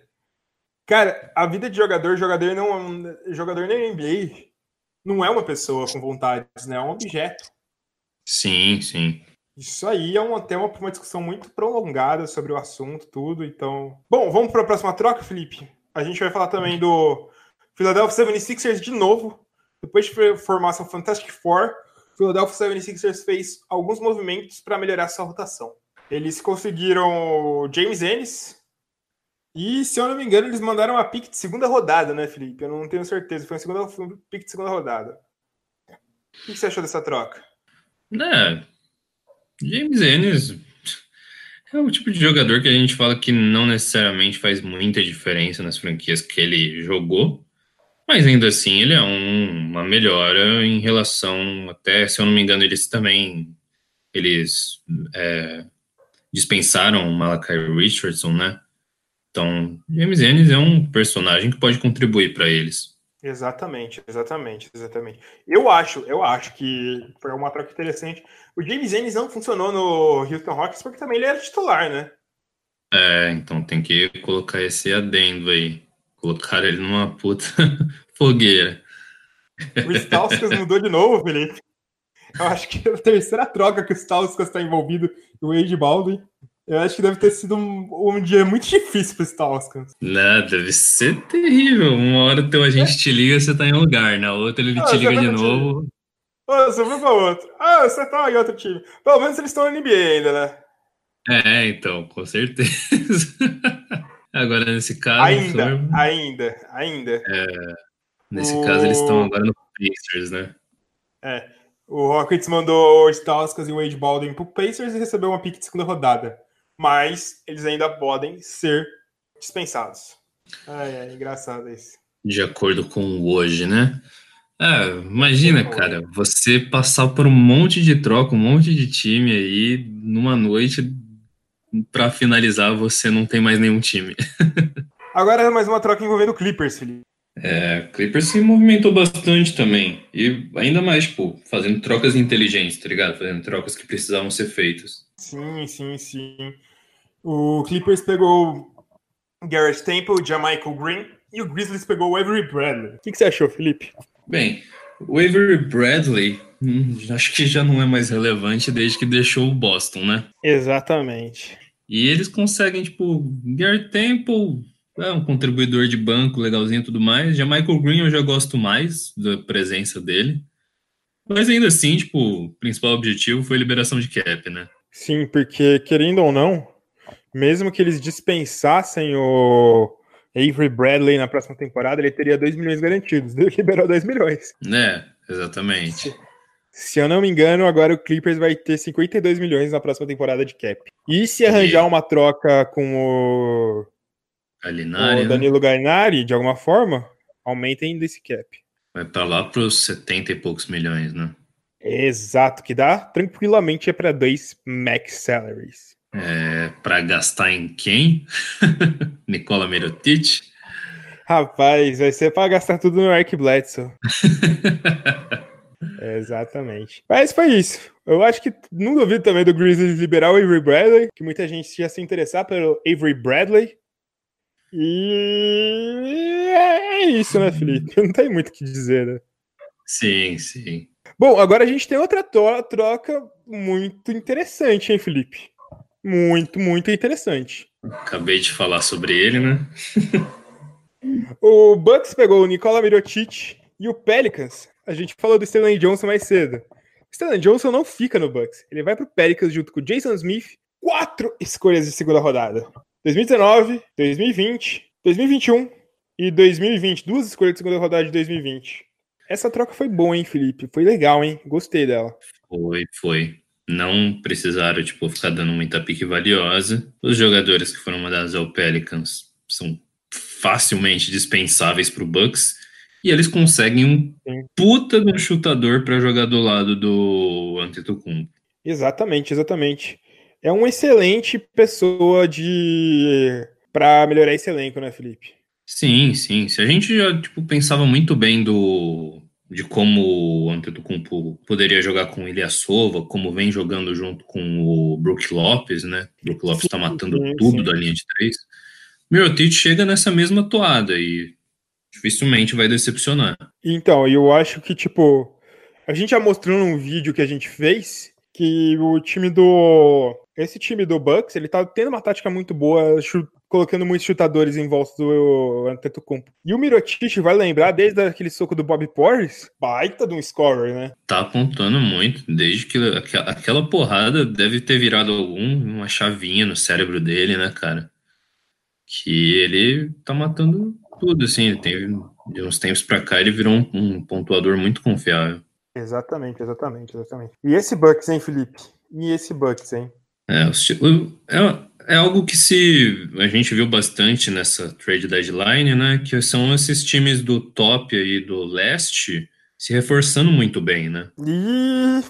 cara, a vida de jogador, jogador não jogador nem NBA não é uma pessoa com vontades, né? É um objeto. Sim, sim. Isso aí é um tema para uma discussão muito prolongada sobre o assunto, tudo. Então, bom, vamos para a próxima troca, Felipe. A gente vai falar também do Philadelphia 76ers de novo, depois de formar Fantastic Four, o Philadelphia 76ers fez alguns movimentos para melhorar sua rotação. Eles conseguiram James Ennis e, se eu não me engano, eles mandaram uma pick de segunda rodada, né, Felipe? Eu não tenho certeza. Foi uma segunda, foi pick de segunda rodada. O que você achou dessa troca? É, James Ennis é o tipo de jogador que a gente fala que não necessariamente faz muita diferença nas franquias que ele jogou, mas ainda assim, ele é um, uma melhora em relação, até se eu não me engano, eles também eles é, dispensaram Malachi Richardson, né? Então, James Ennis é um personagem que pode contribuir para eles. Exatamente, exatamente, exatamente. Eu acho, eu acho que foi uma troca interessante. O James Ennis não funcionou no Houston Rockets porque também ele era titular, né? É, então tem que colocar esse adendo aí. Colocaram ele numa puta [LAUGHS] fogueira. O Stauskas mudou de novo, Felipe. Eu acho que é a terceira troca que o Stauskas está envolvido, o Wade Baldwin. Eu acho que deve ter sido um, um dia muito difícil para o Stauskas. Não, deve ser terrível. Uma hora teu agente é. te liga, você tá em um lugar. Na outra ele ah, te liga de novo. Ah, você foi para outro. Ah, você tá em outro time. Pelo menos eles estão na NBA ainda, né? É, então, com certeza. [LAUGHS] Agora, nesse caso. Ainda, ainda, ainda. É, nesse o... caso, eles estão agora no Pacers, né? É. O Rockets mandou o Stauskas e o Wade Baldwin pro Pacers e recebeu uma pick de segunda rodada. Mas eles ainda podem ser dispensados. Ai, é engraçado isso. De acordo com o hoje, né? É, imagina, cara, você passar por um monte de troca, um monte de time aí numa noite para finalizar, você não tem mais nenhum time. [LAUGHS] Agora é mais uma troca envolvendo o Clippers, Felipe. É, Clippers se movimentou bastante também. E ainda mais, tipo, fazendo trocas inteligentes, tá ligado? Fazendo trocas que precisavam ser feitas. Sim, sim, sim. O Clippers pegou Garrett Temple, Jamichael Green e o Grizzlies pegou o Avery Bradley. O que, que você achou, Felipe? Bem, o Avery Bradley, hum, acho que já não é mais relevante desde que deixou o Boston, né? Exatamente. E eles conseguem, tipo, Garrett Temple, é um contribuidor de banco legalzinho e tudo mais. Já Michael Green eu já gosto mais da presença dele. Mas ainda assim, tipo, o principal objetivo foi a liberação de cap, né? Sim, porque querendo ou não, mesmo que eles dispensassem o Avery Bradley na próxima temporada, ele teria 2 milhões garantidos. [LAUGHS] Ele liberou 2 milhões. É, exatamente. Se, se, eu não me engano, agora o Clippers vai ter 52 milhões na próxima temporada de cap. E se arranjar e... uma troca com o, Galinari, o né? Danilo né? Galinari, de alguma forma, aumenta ainda esse cap. Vai para lá para os 70 e poucos milhões, né? Exato, que dá tranquilamente é para dois max salaries. É, para gastar em quem? [LAUGHS] Nicola Mirotic? Rapaz, vai ser para gastar tudo no Eric Bledsoe. é, [LAUGHS] exatamente. Mas foi isso. Eu acho que não duvido também do Grizzlies liberar o Avery Bradley, que muita gente ia se interessar pelo Avery Bradley. E é isso, né, Felipe? Não tem muito o que dizer, né? Sim, sim. Bom, agora a gente tem outra troca muito interessante, hein, Felipe? Muito, muito interessante. Acabei de falar sobre ele, né? [LAUGHS] o Bucks pegou o Nicola Mirotic e o Pelicans. A gente falou do Stanley Johnson mais cedo. O Stanley Johnson não fica no Bucks. Ele vai pro Pelicans junto com o Jason Smith. Quatro escolhas de segunda rodada. 2019, 2020, 2021 e 2020. Duas escolhas de segunda rodada de 2020. Essa troca foi boa, hein, Felipe? Foi legal, hein? Gostei dela. Foi, foi. Não precisaram, tipo, ficar dando muita pique valiosa. Os jogadores que foram mandados ao Pelicans são facilmente dispensáveis para o Bucks. E eles conseguem um Sim. puta de um chutador para jogar do lado do Antetokounmpo. Exatamente, exatamente é uma excelente pessoa de para melhorar esse elenco, né, Felipe? Sim, sim. Se a gente já tipo, pensava muito bem do de como o Antetokounmpo poderia jogar com o Ilyasova, como vem jogando junto com o Brook Lopes, né? O Brook Lopes está matando sim, tudo sim. da linha de três. Mirotic chega nessa mesma toada e dificilmente vai decepcionar. Então, eu acho que, tipo, a gente já mostrou num vídeo que a gente fez que o time do esse time do Bucks, ele tá tendo uma tática muito boa, colocando muitos chutadores em volta do Antetokounmpo. E o Mirotic vai lembrar desde aquele soco do Bob Porres, baita de um scorer, né? Tá apontando muito, desde que aquela porrada deve ter virado algum uma chavinha no cérebro dele, né, cara? Que ele tá matando tudo, assim, tem de uns tempos pra cá ele virou um, um pontuador muito confiável. Exatamente, exatamente, exatamente. E esse Bucks, hein, Felipe? E esse Bucks, hein? É, é, é algo que se a gente viu bastante nessa trade deadline, né? Que são esses times do top aí do leste se reforçando muito bem, né? E,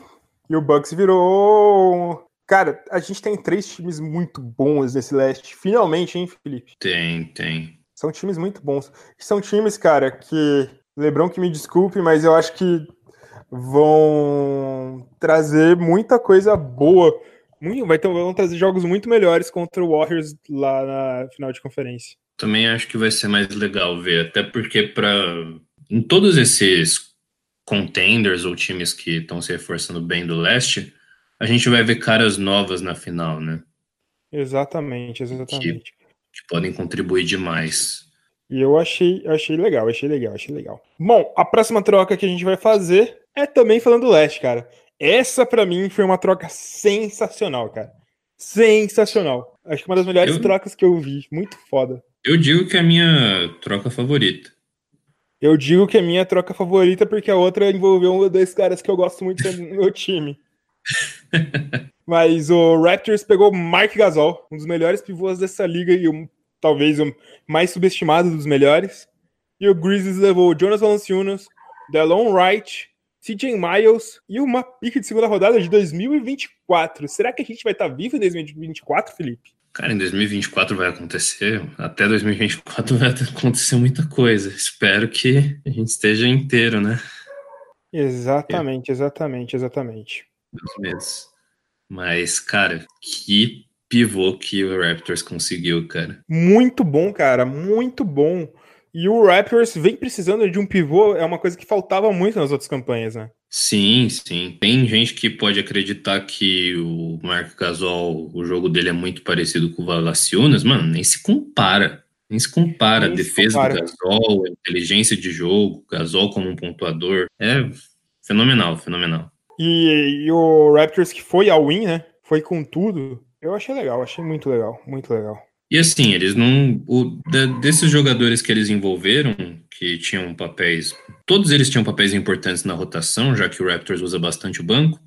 e o Bucks virou. Cara, a gente tem três times muito bons nesse leste. Finalmente, hein, Felipe? Tem, tem. São times muito bons. São times, cara, que. Lebron que me desculpe, mas eu acho que vão trazer muita coisa boa. Vai ter, vão trazer jogos muito melhores contra o Warriors lá na final de conferência. Também acho que vai ser mais legal ver, até porque para em todos esses contenders ou times que estão se reforçando bem do leste, a gente vai ver caras novas na final, né? Exatamente, exatamente. Que, que podem contribuir demais. E eu achei, achei legal, achei legal, achei legal. Bom, a próxima troca que a gente vai fazer é também falando do leste, cara. Essa para mim foi uma troca sensacional, cara. Sensacional. Acho que uma das melhores eu... trocas que eu vi. Muito foda. Eu digo que é a minha troca favorita. Eu digo que é a minha troca favorita porque a outra envolveu um dos dois caras que eu gosto muito no meu time. [LAUGHS] Mas o Raptors pegou Mark Gasol, um dos melhores pivôs dessa liga e um, talvez o mais subestimado dos melhores. E o Grizzlies levou Jonas Valanciunas, Delon Wright, CJ Miles e uma pique de segunda rodada de 2024. Será que a gente vai estar vivo em 2024, Felipe? Cara, em 2024 vai acontecer. Até 2024 vai acontecer muita coisa. Espero que a gente esteja inteiro, né? Exatamente, exatamente, exatamente. Dois meses. Mas, cara, que pivô que o Raptors conseguiu, cara. Muito bom, cara, muito bom. E o Raptors vem precisando de um pivô, é uma coisa que faltava muito nas outras campanhas, né? Sim, sim. Tem gente que pode acreditar que o Marco Gasol, o jogo dele é muito parecido com o Valanciunas, mano, nem se compara. Nem se compara nem a defesa compara. do Gasol, a inteligência de jogo, Gasol como um pontuador. É fenomenal, fenomenal. E, e o Raptors que foi ao win, né? Foi com tudo. Eu achei legal, achei muito legal, muito legal. E assim, eles não. O, desses jogadores que eles envolveram, que tinham papéis. Todos eles tinham papéis importantes na rotação, já que o Raptors usa bastante o banco,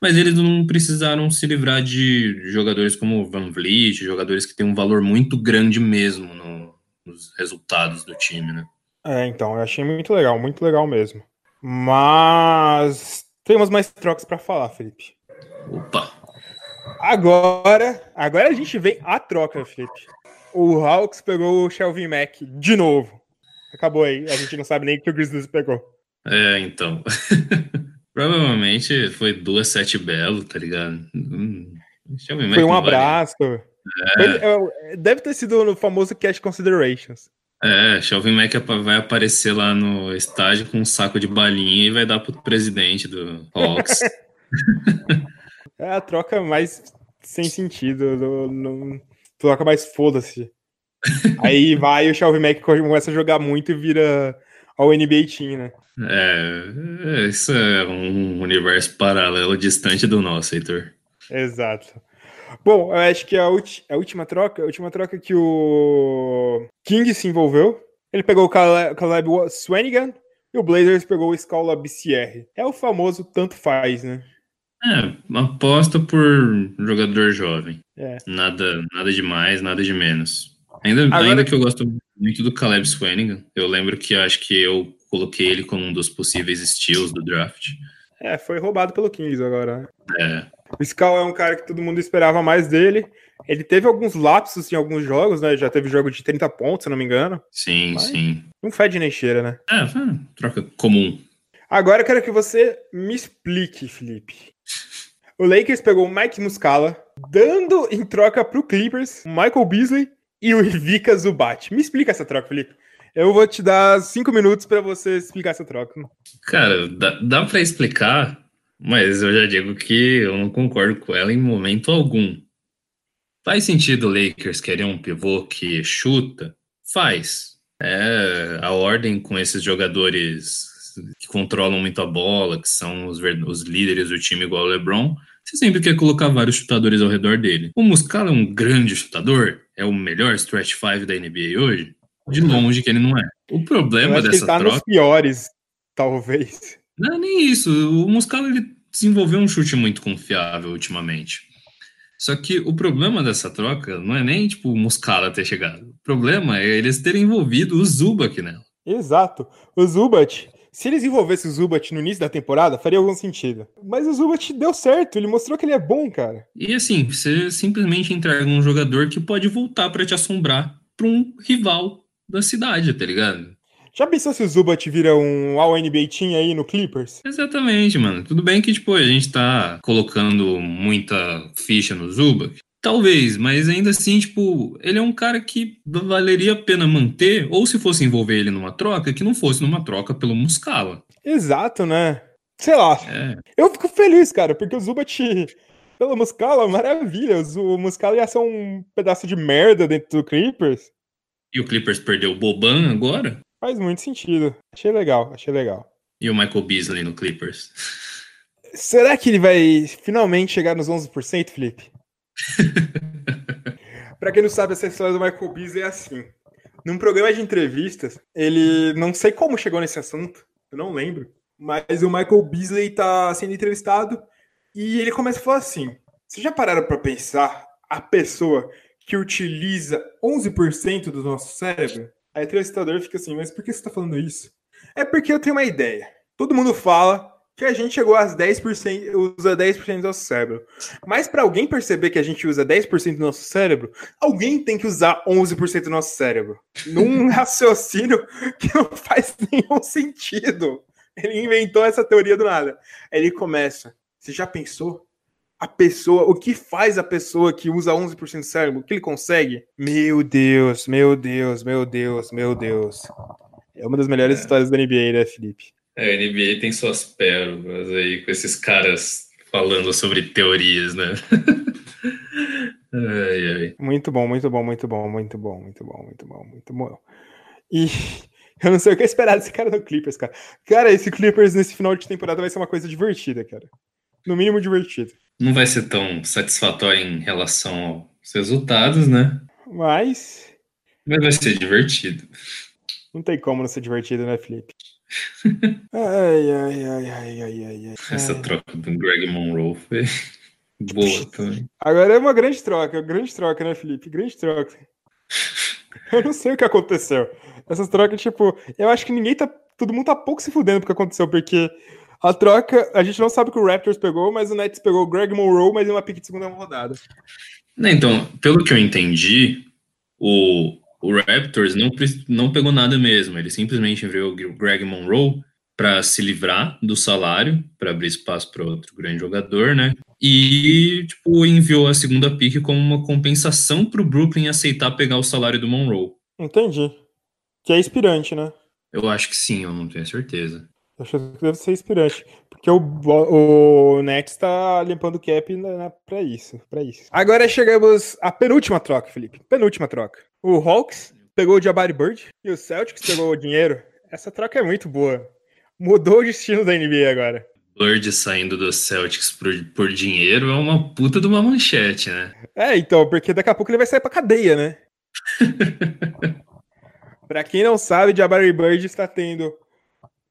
mas eles não precisaram se livrar de jogadores como Van Vliet, jogadores que têm um valor muito grande mesmo no, nos resultados do time, né? É, então, eu achei muito legal, muito legal mesmo. Mas temos mais trocas para falar, Felipe. Opa! Agora, agora a gente vem a troca, Felipe. O Hawks pegou o Shelvin Mack de novo. Acabou aí. A gente não sabe nem o que o Grizzlies pegou. É, então. [LAUGHS] Provavelmente foi duas sete belo, tá ligado? Hum, foi um abraço. É. Foi, deve ter sido no famoso Cash Considerations. É, Shelvin Mack vai aparecer lá no estádio com um saco de balinha e vai dar pro presidente do Hawks. [LAUGHS] É a troca mais sem sentido, no, no, troca mais foda-se. [LAUGHS] Aí vai o Shelby Mack começa a jogar muito e vira ao NBA Team, né? É, isso é um universo paralelo distante do nosso, Heitor. Exato. Bom, eu acho que a, a última troca, a última troca que o King se envolveu, ele pegou o Caleb, Caleb Swanigan e o Blazers pegou o Scala BCR. É o famoso tanto faz, né? É, aposta por jogador jovem. É. Nada, nada demais, nada de menos. Ainda, Agora... ainda que eu gosto muito do Caleb Swanigan, eu lembro que acho que eu coloquei ele como um dos possíveis estilos do draft. É, foi roubado pelo Kings agora. Né? É. O Scal é um cara que todo mundo esperava mais dele. Ele teve alguns lapsos em alguns jogos, né? Já teve jogo de 30 pontos, se não me engano. Sim, Mas sim. Não fede nem cheira, né? É, uma troca comum. Agora eu quero que você me explique, Felipe. O Lakers pegou o Mike Muscala, dando em troca Clippers o Michael Beasley e o Ivica Zubat. Me explica essa troca, Felipe. Eu vou te dar cinco minutos para você explicar essa troca. Cara, dá, dá para explicar, mas eu já digo que eu não concordo com ela em momento algum. Faz sentido o Lakers querer um pivô que chuta? Faz. É a ordem com esses jogadores que controlam muito a bola, que são os, os líderes do time igual o LeBron, você sempre quer colocar vários chutadores ao redor dele. O Muscala é um grande chutador, é o melhor stretch five da NBA hoje? De longe que ele não é. O problema dessa ele tá troca... nos piores, talvez. Não é nem isso. O Muscala ele desenvolveu um chute muito confiável ultimamente. Só que o problema dessa troca não é nem tipo o Muscala ter chegado. O problema é eles terem envolvido o Zubac nela. Exato. O Zubat, se eles envolvessem o Zubat no início da temporada, faria algum sentido. Mas o Zubat deu certo, ele mostrou que ele é bom, cara. E assim, você simplesmente entrega um jogador que pode voltar para te assombrar para um rival da cidade, tá ligado? Já pensou se o Zubat vira um All-NBA Team aí no Clippers? Exatamente, mano. Tudo bem que, tipo, a gente tá colocando muita ficha no Zubat, Talvez, mas ainda assim, tipo, ele é um cara que valeria a pena manter, ou se fosse envolver ele numa troca, que não fosse numa troca pelo Muscala. Exato, né? Sei lá. É. Eu fico feliz, cara, porque o Zubat, [LAUGHS] pelo Muscala, maravilha. O Muscala ia ser um pedaço de merda dentro do Clippers. E o Clippers perdeu o Boban agora? Faz muito sentido. Achei legal, achei legal. E o Michael Beasley no Clippers? [LAUGHS] Será que ele vai finalmente chegar nos 11%, Felipe? [LAUGHS] Para quem não sabe, essa história do Michael Beasley é assim. Num programa de entrevistas, ele não sei como chegou nesse assunto, eu não lembro, mas o Michael Beasley tá sendo entrevistado e ele começa a falar assim: "Vocês já pararam para pensar a pessoa que utiliza 11% do nosso cérebro?" Aí o entrevistador fica assim: "Mas por que você está falando isso?" É porque eu tenho uma ideia. Todo mundo fala que a gente chegou às 10%, usa 10% do nosso cérebro. Mas para alguém perceber que a gente usa 10% do nosso cérebro, alguém tem que usar 11% do nosso cérebro. Num [LAUGHS] raciocínio que não faz nenhum sentido. Ele inventou essa teoria do nada. Aí ele começa. Você já pensou a pessoa, o que faz a pessoa que usa 11% do cérebro, o que ele consegue? Meu Deus, meu Deus, meu Deus, meu Deus. É uma das melhores é. histórias da NBA, né, Felipe? É, a NBA tem suas pérolas aí, com esses caras falando sobre teorias, né? [LAUGHS] ai, ai. Muito bom, muito bom, muito bom, muito bom, muito bom, muito bom, muito bom. E [LAUGHS] eu não sei o que esperar desse cara no Clippers, cara. Cara, esse Clippers nesse final de temporada vai ser uma coisa divertida, cara. No mínimo divertido. Não vai ser tão satisfatório em relação aos resultados, né? Mas. Mas vai ser divertido. Não tem como não ser divertido, né, Felipe? Ai, ai, ai, ai, ai, ai, Essa troca do Greg Monroe foi boa também. Agora é uma grande troca, grande troca, né, Felipe? Grande troca. Eu não sei o que aconteceu. Essas trocas, tipo, eu acho que ninguém tá. Todo mundo tá pouco se fudendo porque aconteceu, porque a troca, a gente não sabe que o Raptors pegou, mas o Nets pegou o Greg Monroe, mas em uma pick de segunda rodada. Então, pelo que eu entendi, o, o Raptors não, não pegou nada mesmo. Ele simplesmente enviou o Greg Monroe para se livrar do salário, para abrir espaço para outro grande jogador, né? E tipo enviou a segunda pick como uma compensação para o Brooklyn aceitar pegar o salário do Monroe. Entendi. Que é inspirante, né? Eu acho que sim, eu não tenho certeza. Acho que deve ser inspirante. Porque o, o Nets está limpando o cap para isso, para isso. Agora chegamos à penúltima troca, Felipe. Penúltima troca. O Hawks pegou o Jabari Bird e o Celtics pegou o dinheiro. Essa troca é muito boa. Mudou o destino da NBA agora. Bird saindo do Celtics por, por dinheiro é uma puta de uma manchete, né? É, então, porque daqui a pouco ele vai sair pra cadeia, né? [LAUGHS] pra quem não sabe, Jabari Bird está tendo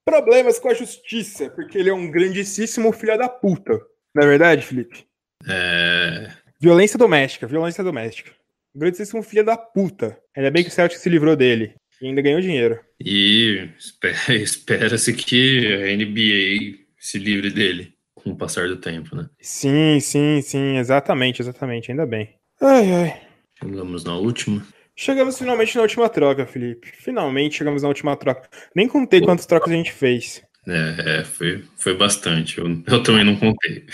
problemas com a justiça, porque ele é um grandíssimo filho da puta. Não é verdade, Felipe? É. Violência doméstica, violência doméstica grandíssimo filho da puta. Ainda bem que o Celtic se livrou dele. E ainda ganhou dinheiro. E [LAUGHS] espera-se que a NBA se livre dele com o passar do tempo, né? Sim, sim, sim, exatamente, exatamente, ainda bem. Ai, ai. Chegamos na última. Chegamos finalmente na última troca, Felipe. Finalmente chegamos na última troca. Nem contei quantas trocas a gente fez. É, é foi, foi bastante. Eu, eu também não contei.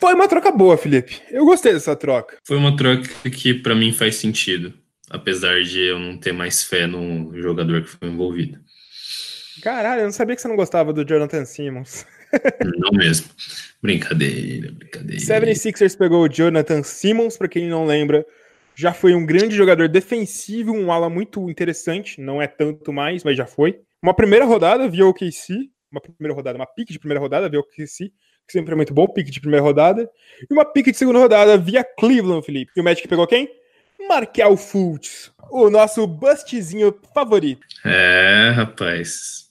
Foi uma troca boa, Felipe. Eu gostei dessa troca. Foi uma troca que para mim faz sentido, apesar de eu não ter mais fé no jogador que foi envolvido. Caralho, eu não sabia que você não gostava do Jonathan Simmons. [LAUGHS] Não mesmo. Brincadeira, brincadeira. 76ers pegou o Jonathan Simmons, para quem não lembra, já foi um grande jogador defensivo, um ala muito interessante, não é tanto mais, mas já foi. Uma primeira rodada via OKC, uma primeira rodada, uma pique de primeira rodada via OKC, que sempre é muito bom, pique de primeira rodada. E uma pique de segunda rodada via Cleveland, Felipe. E o Magic pegou quem? Markel Fultz, o nosso bustzinho favorito. É, rapaz.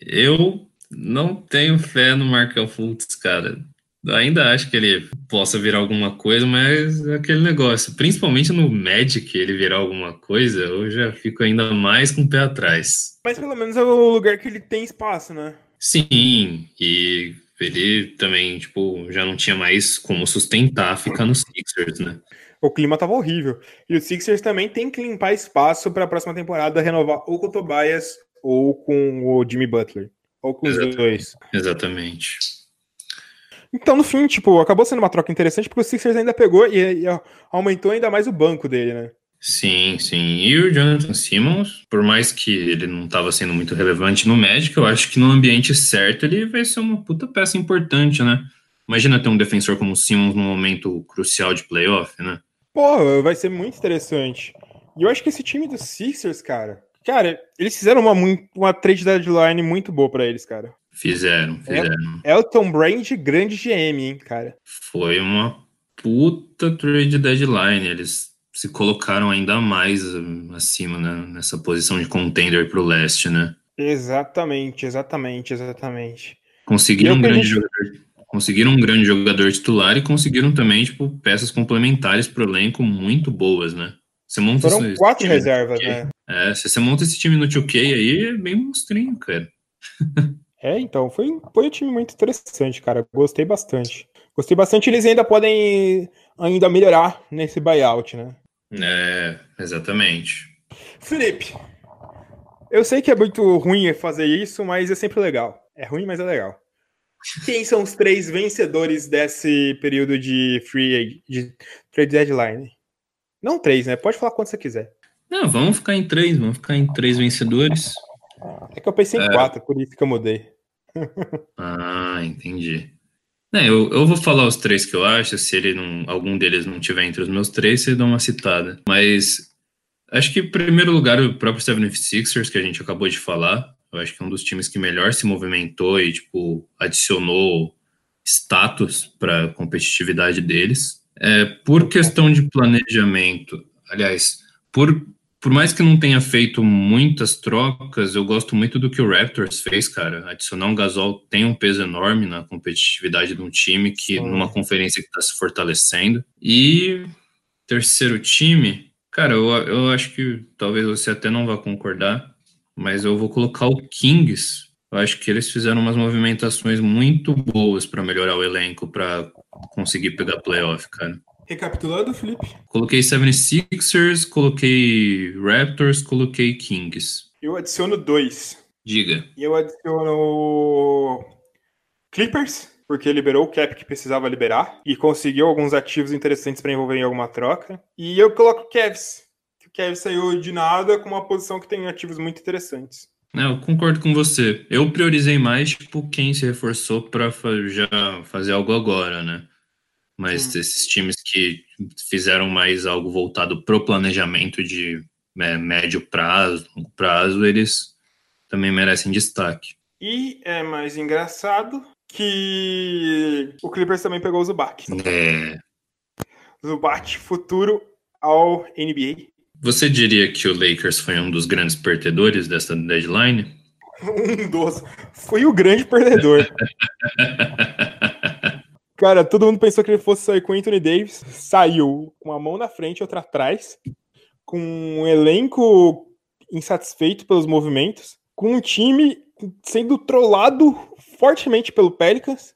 Eu não tenho fé no Markel Fultz, cara. Ainda acho que ele possa virar alguma coisa, mas é aquele negócio, principalmente no Magic, ele virar alguma coisa, eu já fico ainda mais com o pé atrás. Mas pelo menos é o lugar que ele tem espaço, né? Sim, e ele também, tipo, já não tinha mais como sustentar ficar no Sixers, né? O clima tava horrível. E o Sixers também tem que limpar espaço para a próxima temporada renovar ou com o Tobias ou com o Jimmy Butler. Ou com os dois. Exatamente. Então, no fim, tipo, acabou sendo uma troca interessante porque o Sixers ainda pegou e, e aumentou ainda mais o banco dele, né? Sim, sim. E o Jonathan Simmons, por mais que ele não estava sendo muito relevante no Magic, eu acho que no ambiente certo ele vai ser uma puta peça importante, né? Imagina ter um defensor como o Simmons num momento crucial de playoff, né? Pô, vai ser muito interessante. E eu acho que esse time dos Sixers, cara, cara, eles fizeram uma, uma trade deadline muito boa para eles, cara. Fizeram, fizeram. Elton Brand, grande GM, hein, cara. Foi uma puta trade deadline. Eles se colocaram ainda mais hum, acima né, nessa posição de contender para o leste, né? Exatamente, exatamente, exatamente. Conseguiram um grande gente... jogador, conseguiram um grande jogador titular e conseguiram também tipo peças complementares para o elenco muito boas, né? Você monta Foram quatro reservas, né? É, se você monta esse time no 2K aí, é bem monstrinho, cara. [LAUGHS] é, então, foi, foi um time muito interessante, cara. Gostei bastante. Gostei bastante, eles ainda podem ainda melhorar nesse buyout, né? É, exatamente. Felipe, eu sei que é muito ruim fazer isso, mas é sempre legal. É ruim, mas é legal. quem são os três vencedores desse período de free de trade deadline? Não três, né? Pode falar quanto você quiser. Não, vamos ficar em três, vamos ficar em três vencedores. É que eu pensei em é... quatro, por isso que eu mudei. [LAUGHS] ah, entendi. É, eu, eu vou falar os três que eu acho, se ele não, algum deles não tiver entre os meus três, você dá uma citada. Mas acho que, em primeiro lugar, o próprio 76ers, que a gente acabou de falar, eu acho que é um dos times que melhor se movimentou e, tipo, adicionou status para a competitividade deles. É, por questão de planejamento, aliás, por por mais que não tenha feito muitas trocas, eu gosto muito do que o Raptors fez, cara. Adicionar um Gasol tem um peso enorme na competitividade de um time que Sim. numa conferência que está se fortalecendo. E terceiro time, cara, eu, eu acho que talvez você até não vá concordar, mas eu vou colocar o Kings. Eu acho que eles fizeram umas movimentações muito boas para melhorar o elenco, para conseguir pegar playoff, cara. Recapitulando, Felipe? Coloquei 76ers, coloquei Raptors, coloquei Kings. Eu adiciono dois. Diga. Eu adiciono Clippers, porque liberou o cap que precisava liberar e conseguiu alguns ativos interessantes para envolver em alguma troca. E eu coloco Cavs, que o Cavs saiu de nada com uma posição que tem ativos muito interessantes. Não, eu concordo com você. Eu priorizei mais, tipo, quem se reforçou para já fazer algo agora, né? Mas hum. esses times que fizeram mais algo voltado pro planejamento de é, médio prazo, longo prazo, eles também merecem destaque. E é mais engraçado que o Clippers também pegou o Zubac. É. Zubac, futuro ao NBA. Você diria que o Lakers foi um dos grandes perdedores dessa deadline? Um dos. Foi o grande perdedor. [LAUGHS] Cara, todo mundo pensou que ele fosse sair com Anthony Davis. Saiu com uma mão na frente e outra atrás. Com um elenco insatisfeito pelos movimentos. Com um time sendo trollado fortemente pelo Pelicans.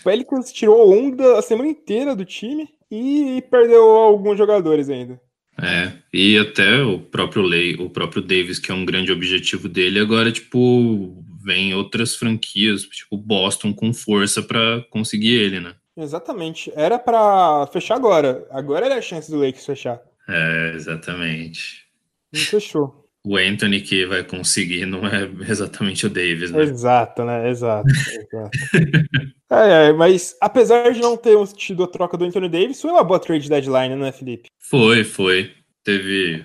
O Pelicans [LAUGHS] tirou onda a semana inteira do time e perdeu alguns jogadores ainda. É, e até o próprio Lei, o próprio Davis, que é um grande objetivo dele, agora, tipo, vem outras franquias, tipo Boston, com força para conseguir ele, né? Exatamente. Era para fechar agora. Agora era a chance do Lakers fechar. É, exatamente. Não fechou. O Anthony que vai conseguir não é exatamente o Davis, né? Exato, né? Exato. exato. [LAUGHS] é, é, mas apesar de não ter tido a troca do Anthony Davis, foi uma boa trade deadline, né, Felipe? Foi, foi. Teve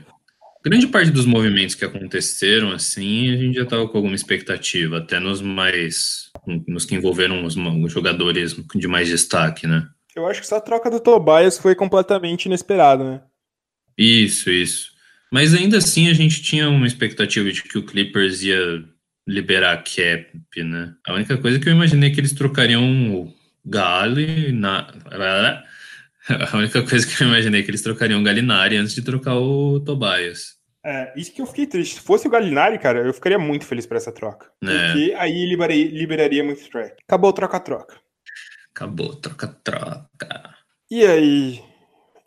grande parte dos movimentos que aconteceram, assim, a gente já estava com alguma expectativa, até nos mais. nos que envolveram os, os jogadores de mais destaque, né? Eu acho que essa troca do Tobias foi completamente inesperada, né? Isso, isso. Mas ainda assim a gente tinha uma expectativa de que o Clippers ia liberar cap, né? A única coisa que eu imaginei é que eles trocariam o Gale na. [LAUGHS] A única coisa que eu imaginei é que eles trocariam o Galinari antes de trocar o Tobias. É, isso que eu fiquei triste. Se fosse o Galinari, cara, eu ficaria muito feliz por essa troca. É. Porque aí liberaria, liberaria muito track. Acabou troca-troca. Acabou troca-troca. E aí?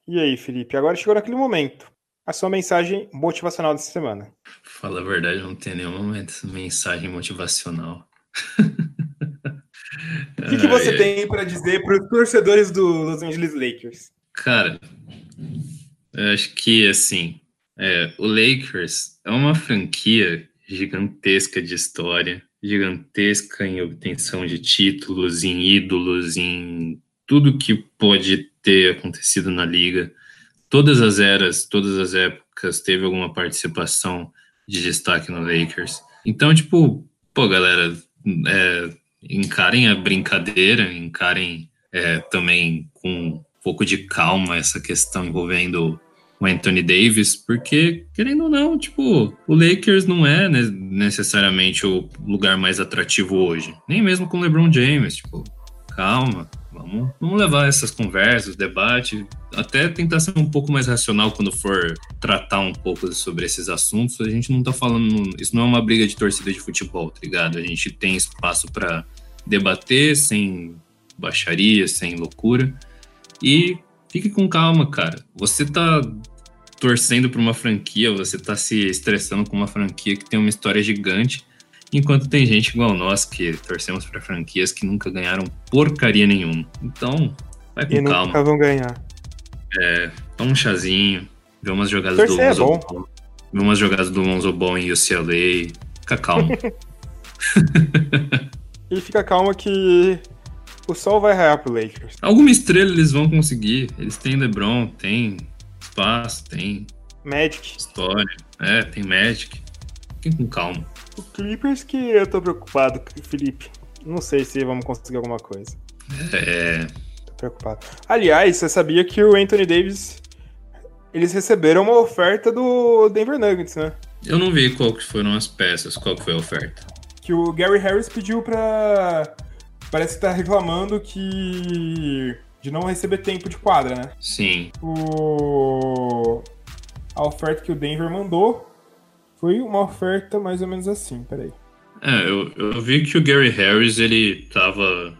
E aí, Felipe? Agora chegou naquele momento. A sua mensagem motivacional dessa semana. Fala a verdade, não tem nenhuma mensagem motivacional. [LAUGHS] O que, que você tem para dizer para os torcedores do Los Angeles Lakers? Cara, eu acho que assim, é, o Lakers é uma franquia gigantesca de história, gigantesca em obtenção de títulos, em ídolos, em tudo que pode ter acontecido na liga. Todas as eras, todas as épocas teve alguma participação de destaque no Lakers. Então, tipo, pô, galera, é, encarem a brincadeira, encarem é, também com um pouco de calma essa questão envolvendo o Anthony Davis, porque, querendo ou não, tipo, o Lakers não é necessariamente o lugar mais atrativo hoje. Nem mesmo com o LeBron James, tipo, calma, vamos, vamos levar essas conversas, debate, até tentar ser um pouco mais racional quando for tratar um pouco sobre esses assuntos. A gente não tá falando, isso não é uma briga de torcida de futebol, tá ligado? A gente tem espaço para debater sem baixaria, sem loucura. E Fique com calma, cara. Você tá torcendo para uma franquia, você tá se estressando com uma franquia que tem uma história gigante Enquanto tem gente igual nós que torcemos para franquias que nunca ganharam porcaria nenhuma. Então, vai com E calma. nunca vão ganhar. É, toma um chazinho, vê umas jogadas Torcer do é Lonzo bom. Ball. Vê umas jogadas do Lonzo Ball em UCLA. Fica calmo. [LAUGHS] E fica calma que o sol vai raiar pro Lakers. Alguma estrela eles vão conseguir. Eles têm LeBron, tem espaço, tem Magic. história. É, tem Magic. Fiquem com calma. O Clippers que eu tô preocupado, Felipe. Não sei se vamos conseguir alguma coisa. É, Tô preocupado. Aliás, você sabia que o Anthony Davis. Eles receberam uma oferta do Denver Nuggets, né? eu não vi qual que foram as peças, qual que foi a oferta. Que o Gary Harris pediu pra. Parece que tá reclamando que. De não receber tempo de quadra, né? Sim, O... A oferta que o Denver mandou foi uma oferta mais ou menos assim, peraí. É, eu, eu vi que o Gary Harris, ele tava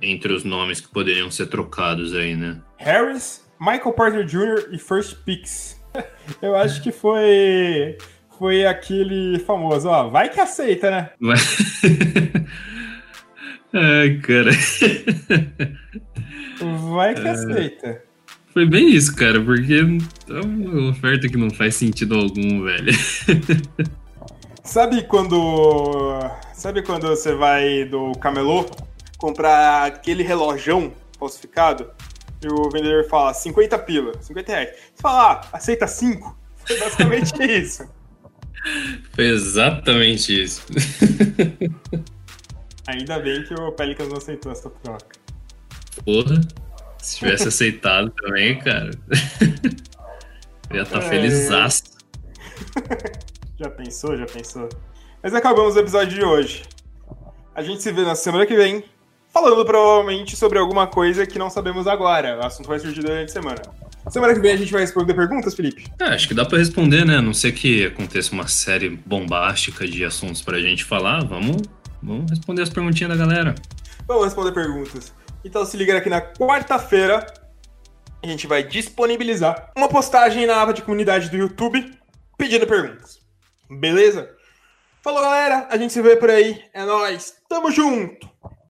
entre os nomes que poderiam ser trocados aí, né? Harris, Michael Porter Jr. e First Picks. [LAUGHS] Eu acho que foi. Foi aquele famoso, ó. Vai que aceita, né? [LAUGHS] Ai, cara. [LAUGHS] Vai que aceita. Foi bem isso, cara, porque é uma oferta que não faz sentido algum, velho. [LAUGHS] Sabe quando. Sabe quando você vai do camelô comprar aquele relojão falsificado? E o vendedor fala 50 pila, 50 reais. Você fala, ah, aceita 5? Foi basicamente [LAUGHS] isso. Foi exatamente isso. Ainda bem que o Pelicans não aceitou essa troca. Porra, se tivesse aceitado também, cara. Eu [LAUGHS] ia estar É. felizaço. [LAUGHS] Já pensou? Já pensou? Mas acabamos o episódio de hoje. A gente se vê na semana que vem, falando provavelmente sobre alguma coisa que não sabemos agora. O assunto vai surgir durante a semana. Semana que vem a gente vai responder perguntas, Felipe? É, acho que dá pra responder, né? A não ser que aconteça uma série bombástica de assuntos pra gente falar. Vamos, vamos responder as perguntinhas da galera. Vamos responder perguntas. Então se liga aqui na quarta-feira. A gente vai disponibilizar uma postagem na aba de comunidade do YouTube pedindo perguntas. Beleza? Falou, galera. A gente se vê por aí. É nóis. Tamo junto.